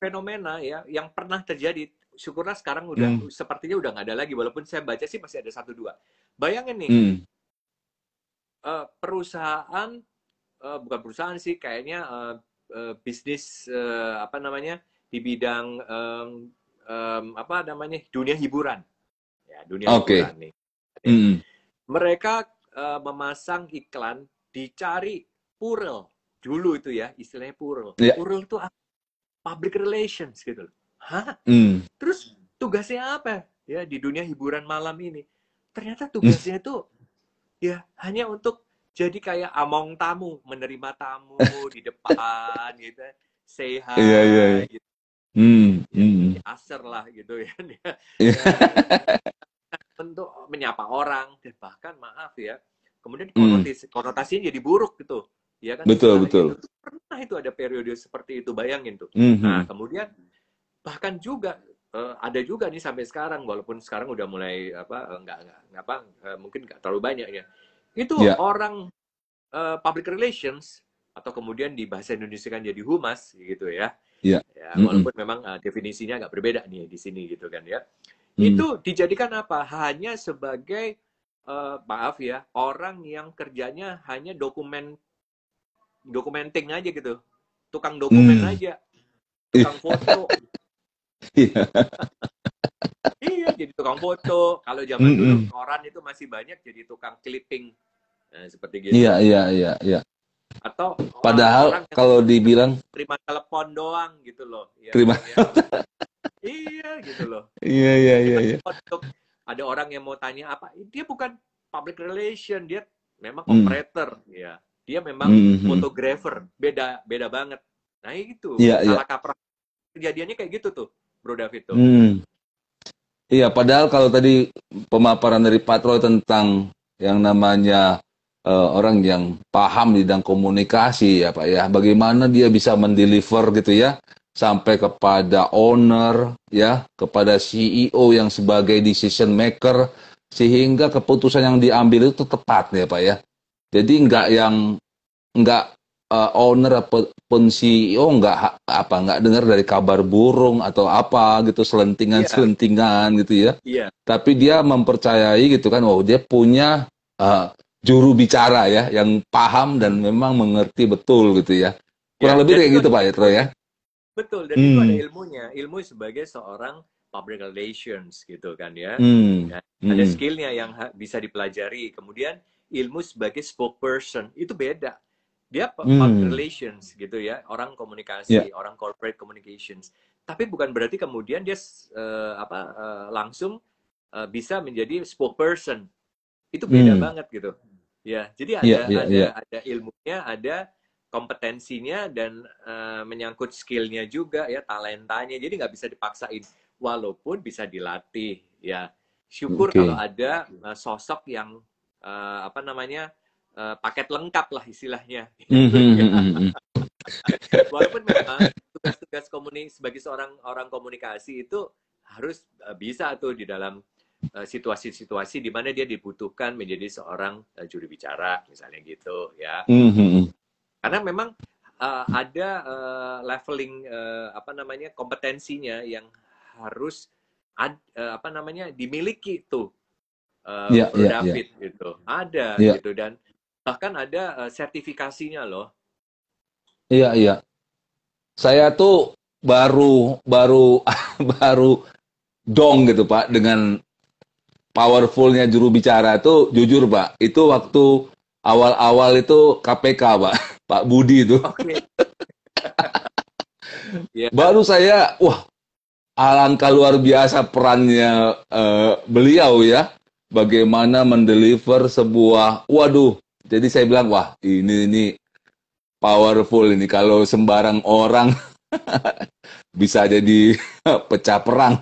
Fenomena ya yang pernah terjadi. Syukurlah sekarang udah Hmm. sepertinya udah nggak ada lagi. Walaupun saya baca sih masih ada satu dua. Bayangin nih, Hmm. uh, perusahaan uh, bukan perusahaan sih, kayaknya uh, uh, bisnis uh, apa namanya di bidang um, um, apa namanya dunia hiburan. Ya dunia Oke. hiburan nih. Hmm. mereka eh, memasang iklan dicari purel dulu itu ya istilahnya purel Iya. purel itu public relations gitu loh hah Hmm. terus tugasnya apa ya di dunia hiburan malam ini ternyata tugasnya itu ya hanya untuk jadi kayak among tamu menerima tamu *laughs* di depan gitu say hi Iya, iya, iya. gitu Hmm. Hmm. aser lah gitu ya dia *laughs* Iya. untuk menyapa orang dan bahkan maaf ya kemudian Hmm. konotis, konotasinya jadi buruk gitu ya kan Betul, betul. gitu. pernah itu ada periode seperti itu bayangin tuh Hmm. nah kemudian bahkan juga eh, ada juga nih sampai sekarang walaupun sekarang udah mulai apa eh, nggak nggak nggak apa eh, mungkin nggak terlalu banyak ya itu Ya. orang eh, public relations atau kemudian di bahasa Indonesia kan jadi humas gitu ya Ya. ya Mm-mm. walaupun memang eh, definisinya agak berbeda nih di sini gitu kan ya Hmm. itu dijadikan apa? Hanya sebagai eh, maaf ya orang yang kerjanya hanya dokumen dokumenting aja gitu, tukang dokumen Hmm. aja, tukang foto. *laughs* Iya. Jadi tukang foto. Kalau zaman Mm-mm. dulu koran itu masih banyak jadi tukang clipping, Nah, seperti gitu. Iya iya iya iya. Atau Padahal orang kalau dibilang terima telepon doang gitu loh. Ya, Terima- ya. iya gitu loh. iya iya iya iya. untuk ada orang yang mau tanya apa dia bukan public relation dia memang Hmm. operator ya dia memang Hmm, hmm. fotografer beda beda banget nah itu Iya, iya. salah kaprah kejadiannya kayak gitu tuh bro David tuh Hmm. Iya, padahal kalau tadi pemaparan dari Pak Troy tentang yang namanya eh, orang yang paham di bidang komunikasi ya Pak ya, bagaimana dia bisa mendeliver gitu ya sampai kepada owner ya, kepada CEO yang sebagai decision maker sehingga keputusan yang diambil itu tepat ya Pak ya. Jadi nggak yang nggak eh, owner ataupun CEO nggak apa nggak dengar dari kabar burung atau apa gitu selentingan-selentingan gitu ya. iya Tapi dia mempercayai gitu kan, oh dia punya eh, juru bicara ya yang paham dan memang mengerti betul gitu ya. Kurang Ya, lebih kayak itu gitu Pak ya Troy ya. betul dan itu Hmm. ada ilmunya ilmu sebagai seorang public relations gitu kan ya Hmm. Ya, ada Hmm. skillnya yang bisa dipelajari kemudian ilmu sebagai spokesperson itu beda dia Hmm. public relations gitu ya orang komunikasi Ya. orang corporate communications tapi bukan berarti kemudian dia eh, apa eh, langsung eh, bisa menjadi spokesperson itu beda Hmm. banget gitu ya jadi ada Iya, iya, ada iya. ada ilmunya ada kompetensinya dan eh, menyangkut skillnya juga ya talentanya jadi nggak bisa dipaksain walaupun bisa dilatih ya syukur Oke. kalau ada uh, sosok yang uh, apa namanya uh, paket lengkap lah istilahnya. Hmm, hmm, hmm, *laughs* walaupun memang tugas-tugas komuni sebagai seorang orang komunikasi itu harus uh, bisa tuh di dalam uh, situasi-situasi di mana dia dibutuhkan menjadi seorang uh, juri bicara misalnya gitu ya. Karena memang uh, ada uh, leveling uh, apa namanya kompetensinya yang harus ad- uh, apa namanya dimiliki tuh uh, Bro iya, David gitu. Ada Iya. gitu dan bahkan ada uh, sertifikasinya loh Iya, iya. Saya tuh baru baru *laughs* baru dong gitu Pak dengan powerfulnya juru bicara itu jujur Pak, itu waktu awal-awal itu KPK Pak, *laughs* Pak Budi itu. oke *laughs* ya Baru saya wah alangkah luar biasa perannya eh, beliau ya. Bagaimana mendeliver sebuah waduh. Jadi saya bilang wah ini ini powerful ini kalau sembarang orang *laughs* bisa jadi *laughs* pecah perang.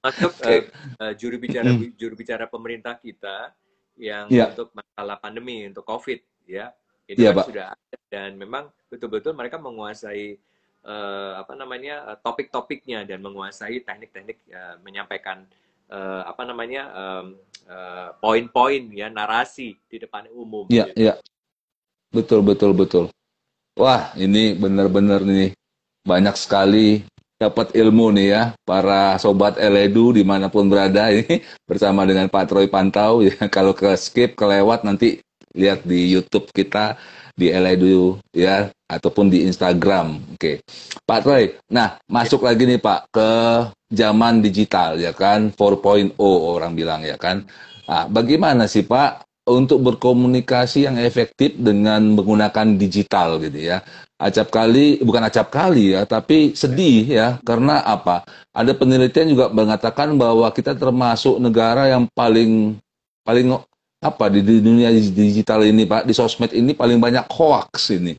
masuk Oke. uh, uh, juru bicara juru bicara pemerintah kita yang Iya. untuk masalah pandemi untuk COVID ya itu Iya, kan Pak. sudah ada dan memang betul-betul mereka menguasai eh, apa namanya eh, topik-topiknya dan menguasai teknik-teknik eh, menyampaikan eh, apa namanya eh, poin-poin ya narasi di depan umum. Iya, gitu. iya. Betul, betul, betul. Wah, ini benar-benar nih banyak sekali dapat ilmu nih ya para sobat Eledu di mana pun berada ini *laughs* bersama dengan Pak Troy Pantau *laughs* ya kalau ke skip kelewat nanti lihat di YouTube kita di Eledu ya ataupun di Instagram. Oke. Pak Troy, nah masuk lagi nih Pak ke zaman digital ya kan 4.0 orang bilang ya kan. Nah, bagaimana sih Pak untuk berkomunikasi yang efektif dengan menggunakan digital gitu ya. Acap kali, bukan acap kali ya, tapi sedih ya, karena apa? Ada penelitian juga mengatakan bahwa kita termasuk negara yang paling paling apa di dunia digital ini Pak, di sosmed ini paling banyak hoax ini.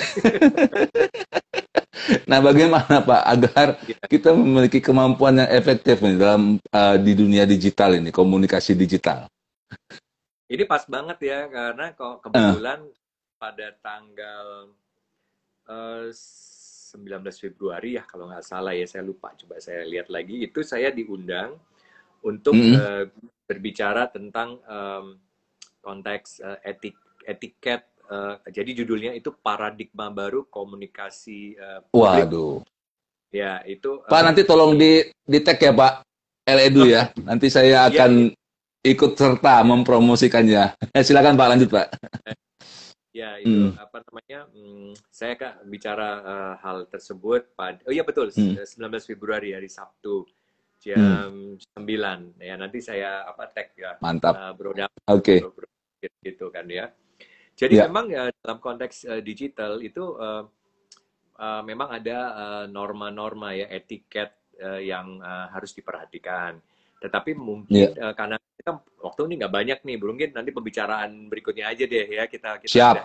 *laughs* nah, bagaimana Pak agar kita memiliki kemampuan yang efektif nih dalam uh, di dunia digital ini, komunikasi digital? Ini pas banget ya karena kok kebetulan pada tanggal eh, 19 Februari ya kalau nggak salah ya saya lupa coba saya lihat lagi itu saya diundang untuk Mm-mm. eh, berbicara tentang em, konteks eh, etik etiket eh, jadi judulnya itu paradigma baru komunikasi eh, publik Waduh. ya itu Pak eh, nanti tolong di di tag ya Pak Eledu ya. Nanti saya Iya, akan ikut serta mempromosikannya. Eh, silakan Pak lanjut Pak. *laughs* Ya, itu Hmm. apa namanya? hmm, saya kak bicara eh, hal tersebut pada Oh iya betul, Hmm. 19 Februari hari Sabtu jam 9. Ya, nanti saya apa tag ya Mantap. eh, Bro Oke. Bro- Bro gitu kan ya. Jadi Ya. memang ya dalam konteks eh, digital itu eh, eh, memang ada eh, norma-norma ya etiket yang harus diperhatikan. Tetapi mungkin eh, karena kita waktu ini nggak banyak nih, mungkin nanti pembicaraan berikutnya aja deh ya kita kita Siap.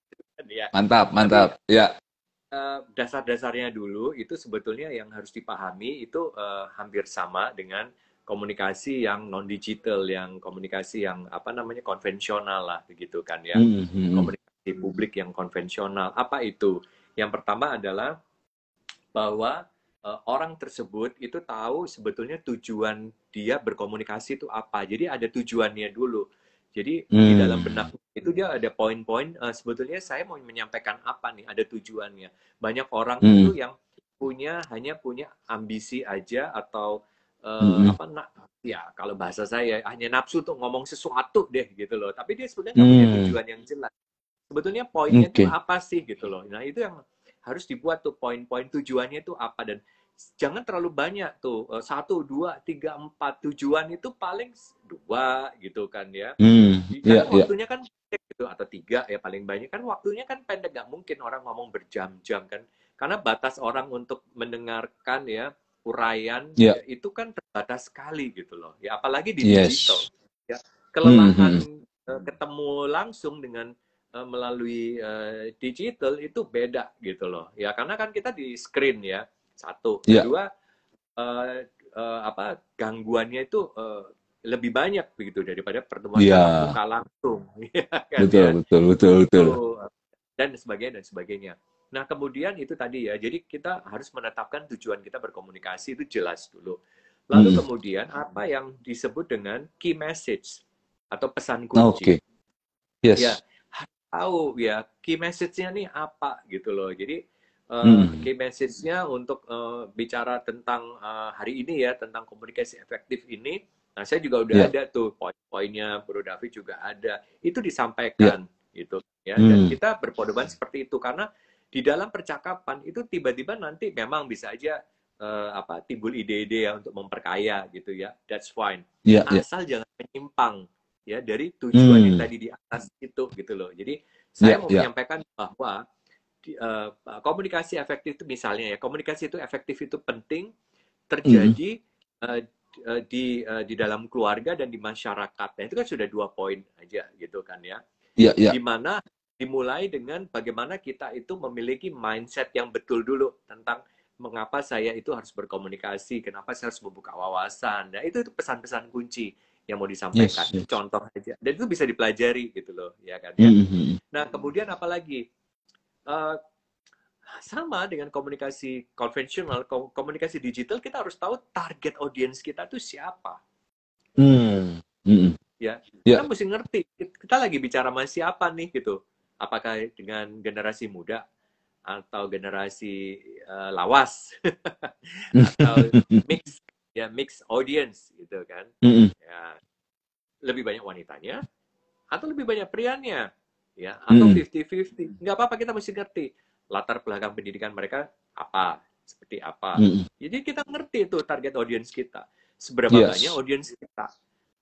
*laughs* ya. Mantap, mantap. Ya. Eh, dasar-dasarnya dulu itu sebetulnya yang harus dipahami itu eh, hampir sama dengan komunikasi yang non digital, yang komunikasi yang apa namanya konvensional lah begitu kan ya Hmm, hmm, hmm. komunikasi publik yang konvensional. Apa itu? Yang pertama adalah bahwa eh, orang tersebut itu tahu sebetulnya tujuan dia berkomunikasi itu apa. Jadi ada tujuannya dulu. Jadi di Hmm. dalam benak itu dia ada poin-poin eh, sebetulnya saya mau menyampaikan apa nih, ada tujuannya. Banyak orang Hmm. itu yang punya hanya punya ambisi aja atau Hmm. apa nak ya kalau bahasa saya hanya nafsu tuh ngomong sesuatu deh gitu loh. Tapi dia sebenarnya nggak punya Hmm. tujuan yang jelas sebetulnya poinnya itu apa sih gitu loh. Nah itu yang harus dibuat tuh poin-poin tujuannya itu apa dan jangan terlalu banyak tuh Eh, satu dua tiga empat tujuan itu paling dua gitu kan ya. Hmm. Karena Ya, ya. waktunya kan pendek gitu atau tiga ya paling banyak kan waktunya kan pendek nggak mungkin orang ngomong berjam-jam kan karena batas orang untuk mendengarkan ya uraian Ya. ya, itu kan terbatas sekali gitu loh. Ya apalagi di Yes. digital ya. Kelelahan Hmm, eh, ketemu langsung dengan eh, melalui eh, digital itu beda gitu loh. Ya karena kan kita di screen ya. Satu. Ya. kedua eh, eh, apa gangguannya itu eh, lebih banyak begitu daripada pertemuan tatap muka langsung. *laughs* Ya kan Betul, ya. betul, betul, betul. Itu, dan sebagainya dan sebagainya nah kemudian itu tadi ya jadi kita harus menetapkan tujuan kita berkomunikasi itu jelas dulu lalu Hmm. kemudian apa yang disebut dengan key message atau pesan Oke. kunci Yes. Ya. tahu ya key message-nya nih apa gitu loh. Jadi Hmm. key message-nya untuk eh, bicara tentang eh, hari ini ya tentang komunikasi efektif ini. Nah, saya juga udah Ya. ada tuh poin-poinnya Bro David juga ada. Itu disampaikan gitu ya. Hmm. Dan kita berpedoman seperti itu karena di dalam percakapan itu tiba-tiba nanti memang bisa aja eh, apa timbul ide-ide ya untuk memperkaya gitu ya. That's fine Ya, ya. asal jangan menyimpang ya dari tujuan yang Hmm. tadi di atas itu gitu loh. Jadi saya Ya, mau ya. menyampaikan bahwa eh, komunikasi efektif itu misalnya ya komunikasi itu efektif itu penting terjadi eh, eh, di di dalam keluarga dan di masyarakat. Nah, itu kan sudah dua poin aja gitu kan ya. Ya, ya. Di mana dimulai dengan bagaimana kita itu memiliki mindset yang betul dulu tentang mengapa saya itu harus berkomunikasi, kenapa saya harus membuka wawasan. Nah, itu itu pesan-pesan kunci yang mau disampaikan. Yes, yes. Contoh aja. Dan itu bisa dipelajari gitu loh, ya kan? Ya. Mhm. Nah, kemudian apa lagi? Eh, sama dengan komunikasi konvensional, ko- komunikasi digital kita harus tahu target audiens kita tuh siapa. Hmm. Mhm. Ya, Ya. kita mesti ngerti kita lagi bicara sama siapa nih gitu. Apakah dengan generasi muda atau generasi eh, lawas *laughs* atau *laughs* mix ya mix audience gitu kan? Mhm. Ya, lebih banyak wanitanya atau lebih banyak prianya ya atau Hmm. 50-50 nggak apa-apa kita mesti ngerti latar belakang pendidikan mereka apa seperti apa Mhm. jadi kita ngerti tuh target audiens kita seberapa Yes. banyak audiens kita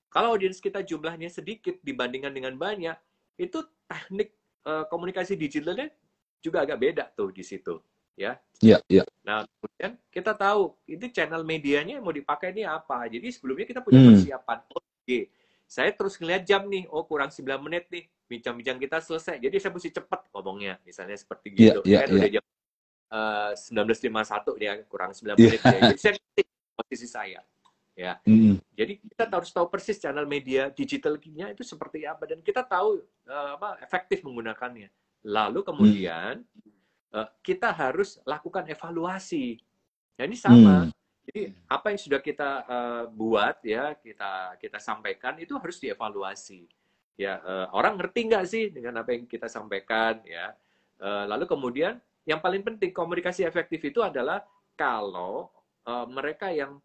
kalau audiens kita jumlahnya sedikit dibandingkan dengan banyak itu teknik eh, komunikasi digitalnya juga agak beda tuh di situ ya Ya, ya. Nah, kemudian kita tahu itu channel medianya yang mau dipakai ini apa. Jadi sebelumnya kita punya Hmm. persiapan. Oke, saya terus ngeliat jam nih. Oh, kurang 9 menit nih. Bincang-bincang kita selesai. Jadi saya mesti cepat ngomongnya. Misalnya seperti Iya, gitu. iya, kan iya. udah jam eh, 19.51 ya, kurang 9 Iya. menit. Ya. Jadi saya posisi saya. Ya. Mhm. Jadi kita harus tahu persis channel media digitalnya itu seperti apa dan kita tahu eh, apa efektif menggunakannya. Lalu kemudian eh, kita harus lakukan evaluasi. Nah, ini sama. Hmm. Jadi apa yang sudah kita eh, buat ya kita kita sampaikan itu harus dievaluasi. Ya eh, orang ngerti nggak sih dengan apa yang kita sampaikan ya. Eh, lalu kemudian yang paling penting komunikasi efektif itu adalah kalau eh, mereka yang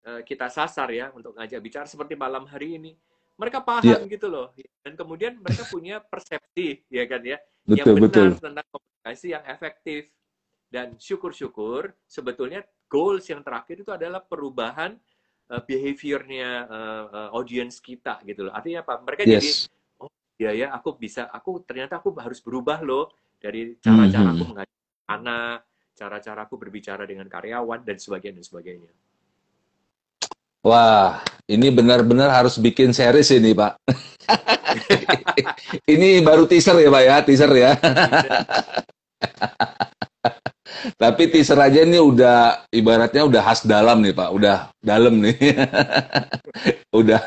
kita sasar ya untuk ngajak bicara seperti malam hari ini. Mereka paham gitu loh. Dan kemudian mereka punya persepsi ya kan ya yang Betul, benar betul. tentang komunikasi yang efektif. Dan syukur-syukur sebetulnya goals yang terakhir itu adalah perubahan uh, behaviornya uh, uh, audience kita gitu loh. Artinya apa? Mereka jadi Yes. ya ya aku bisa aku ternyata aku harus berubah loh dari cara-cara aku Mhm. mengajak anak cara-cara aku berbicara dengan karyawan dan sebagainya dan sebagainya Wah, ini benar-benar harus bikin series ini, Pak. *laughs* ini baru teaser ya, Pak ya, teaser ya. Tapi teaser aja ini udah ibaratnya udah khas dalam nih, Pak. Udah dalam nih. *laughs* udah.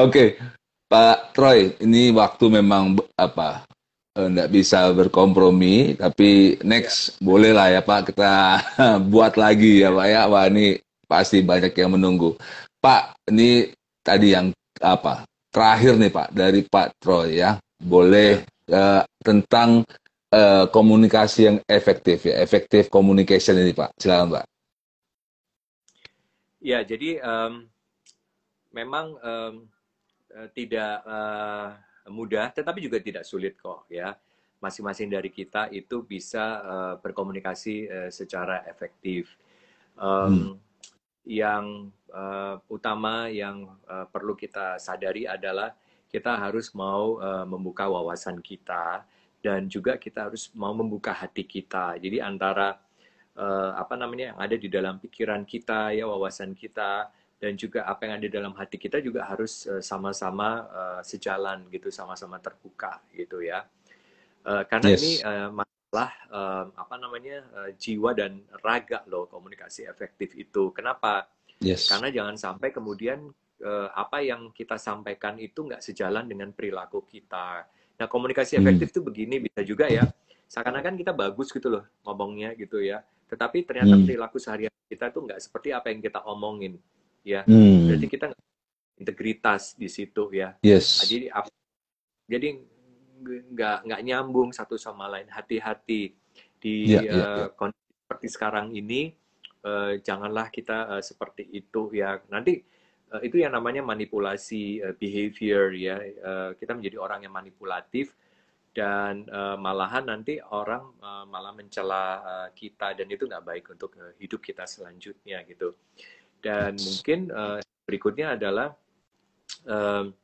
Oke, Pak Troy, ini waktu memang apa? eh, nggak bisa berkompromi, tapi next boleh lah ya Pak kita *laughs* buat lagi ya Pak ya. Wah ini pasti banyak yang menunggu. Pak, ini tadi yang apa? Terakhir nih Pak dari Pak Troy ya. Boleh eh, tentang eh, komunikasi yang efektif ya, efektif communication ini Pak. Silakan Pak. Ya, jadi em, memang em, eh, tidak eh, mudah, tetapi juga tidak sulit kok ya. Masing-masing dari kita itu bisa eh, berkomunikasi eh, secara efektif. Em, Yang eh, utama yang eh, perlu kita sadari adalah kita harus mau eh, membuka wawasan kita dan juga kita harus mau membuka hati kita. Jadi antara eh, apa namanya yang ada di dalam pikiran kita ya wawasan kita dan juga apa yang ada di dalam hati kita juga harus sama-sama eh, sejalan gitu sama-sama terbuka gitu ya karena Yes. ini masalah eh, apa namanya eh, jiwa dan raga loh komunikasi efektif itu kenapa Yes. karena jangan sampai kemudian eh, apa yang kita sampaikan itu nggak sejalan dengan perilaku kita. Nah, komunikasi Hmm. efektif itu begini bisa juga ya. Seakan-akan kita bagus gitu loh ngomongnya gitu ya. Tetapi ternyata Hmm. perilaku sehari kita tuh nggak seperti apa yang kita omongin. Ya, Hmm. berarti kita integritas di situ ya. Yes. Nah, jadi jadi nggak nggak nyambung satu sama lain. Hati-hati di Iya, iya, eh, kondisi seperti sekarang ini. eh, janganlah kita eh, seperti itu ya. Nanti eh, itu yang namanya manipulasi eh, behavior ya. Eh, kita menjadi orang yang manipulatif dan eh, malahan nanti orang eh, malah mencela eh, kita dan itu nggak baik untuk eh, hidup kita selanjutnya gitu. Dan mungkin eh, berikutnya adalah em,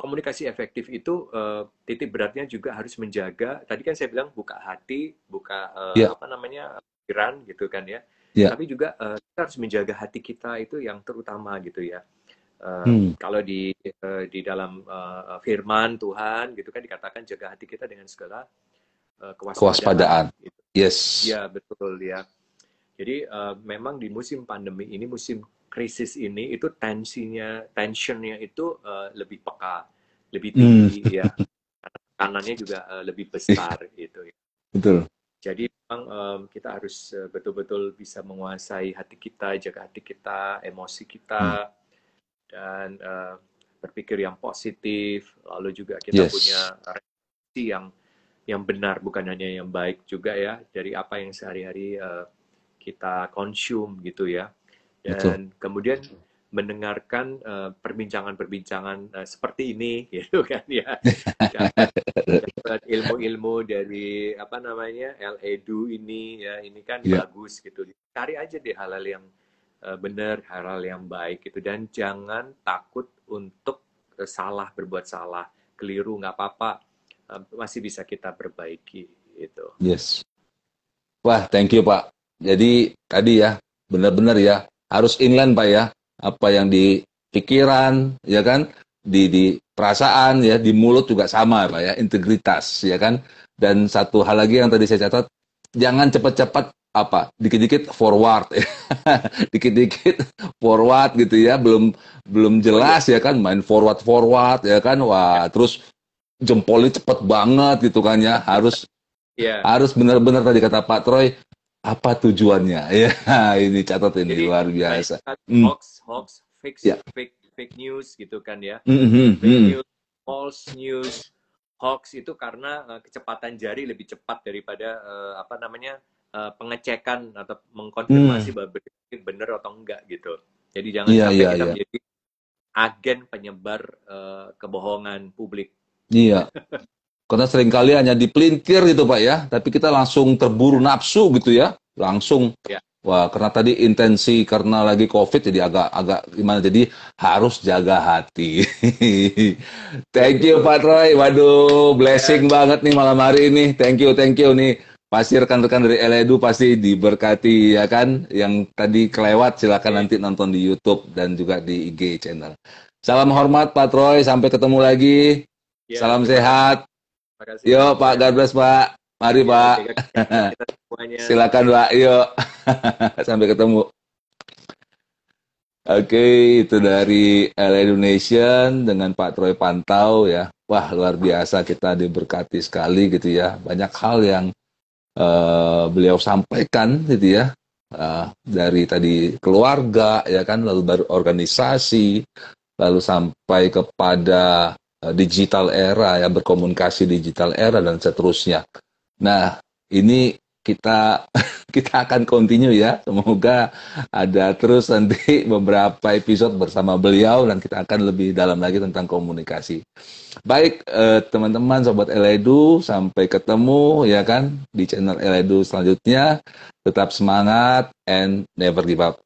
komunikasi efektif itu eh, titik beratnya juga harus menjaga. Tadi kan saya bilang buka hati, buka eh, Iya. apa namanya pikiran gitu kan ya. Iya. Tapi juga eh, kita harus menjaga hati kita itu yang terutama gitu ya. Eh, Hmm. Kalau di eh, di dalam eh, Firman Tuhan gitu kan dikatakan jaga hati kita dengan segala eh, kewaspadaan. Kewaspadaan. gitu. Yes. Ya betul ya. Jadi eh, memang di musim pandemi ini musim krisis ini itu tensinya tensionnya itu uh, lebih peka lebih tinggi hmm. ya kanannya juga uh, lebih besar gitu ya betul jadi memang um, kita harus betul-betul uh, bisa menguasai hati kita jaga hati kita emosi kita hmm. dan uh, berpikir yang positif lalu juga kita yes. punya reaksi yang yang benar bukan hanya yang baik juga ya dari apa yang sehari-hari uh, kita konsum gitu ya dan kemudian mendengarkan uh, perbincangan-perbincangan uh, seperti ini *laughs* gitu kan ya. Dapat ilmu-ilmu dari apa namanya Edu ini ya. Ini kan yeah. bagus gitu. Cari aja deh hal-hal yang uh, benar hal-hal yang baik gitu. Dan jangan takut untuk uh, salah berbuat salah. Keliru nggak apa-apa. Uh, masih bisa kita perbaiki itu yes. Wah thank you pak. Jadi tadi ya benar-benar ya harus inline pak ya. Apa yang di pikiran ya kan? Di di perasaan ya. Di mulut juga sama pak ya. Integritas ya kan? Dan satu hal lagi yang tadi saya catat jangan cepat-cepat apa dikit-dikit forward ya. *laughs* Dikit-dikit forward gitu ya. Belum belum jelas ya kan? Main forward forward ya kan? Wah terus jempolnya cepet banget gitu kan ya. Harus yeah. harus benar-benar tadi kata Pak Troy apa tujuannya *laughs* ya ini catat ini Jadi, luar biasa hmm. hoax hoax fake yeah. fake fake news gitu kan ya mm -hmm. fake mm. news false news hoax itu karena uh, kecepatan jari lebih cepat daripada uh, apa namanya uh, pengecekan atau mengkonfirmasi mm. bahwa benar atau enggak gitu jadi jangan yeah, sampai yeah, kita yeah. menjadi agen penyebar uh, kebohongan publik iya *laughs* Karena sering kali hanya dipelintir gitu Pak ya, tapi kita langsung terburu nafsu gitu ya, langsung. Ya. Wah, karena tadi intensi karena lagi COVID jadi agak agak gimana jadi harus jaga hati. *laughs* thank you Pak Troy. Waduh, blessing ya. banget nih malam hari ini. Thank you, thank you nih. Pasti rekan-rekan dari Eledu pasti diberkati ya kan. Yang tadi kelewat silakan ya. nanti nonton di YouTube dan juga di IG channel. Salam hormat Pak Troy, sampai ketemu lagi. Ya, Salam sehat. Makasih. Yo Pak, God bless Pak. Mari ya, Pak. *laughs* Silakan Pak, yuk. *laughs* Sampai ketemu. Oke, itu dari LA Donation dengan Pak Troy Pantau ya. Wah, luar biasa kita diberkati sekali gitu ya. Banyak hal yang uh, beliau sampaikan gitu ya. Uh, dari tadi keluarga ya kan, lalu baru organisasi, lalu sampai kepada digital era ya berkomunikasi digital era dan seterusnya. Nah, ini kita *laughs* kita akan continue ya. Semoga ada terus nanti *laughs* beberapa episode bersama beliau dan kita akan lebih dalam lagi tentang komunikasi. Baik eh, teman-teman sobat Eledu sampai ketemu ya kan di channel Eledu selanjutnya. Tetap semangat and never give up.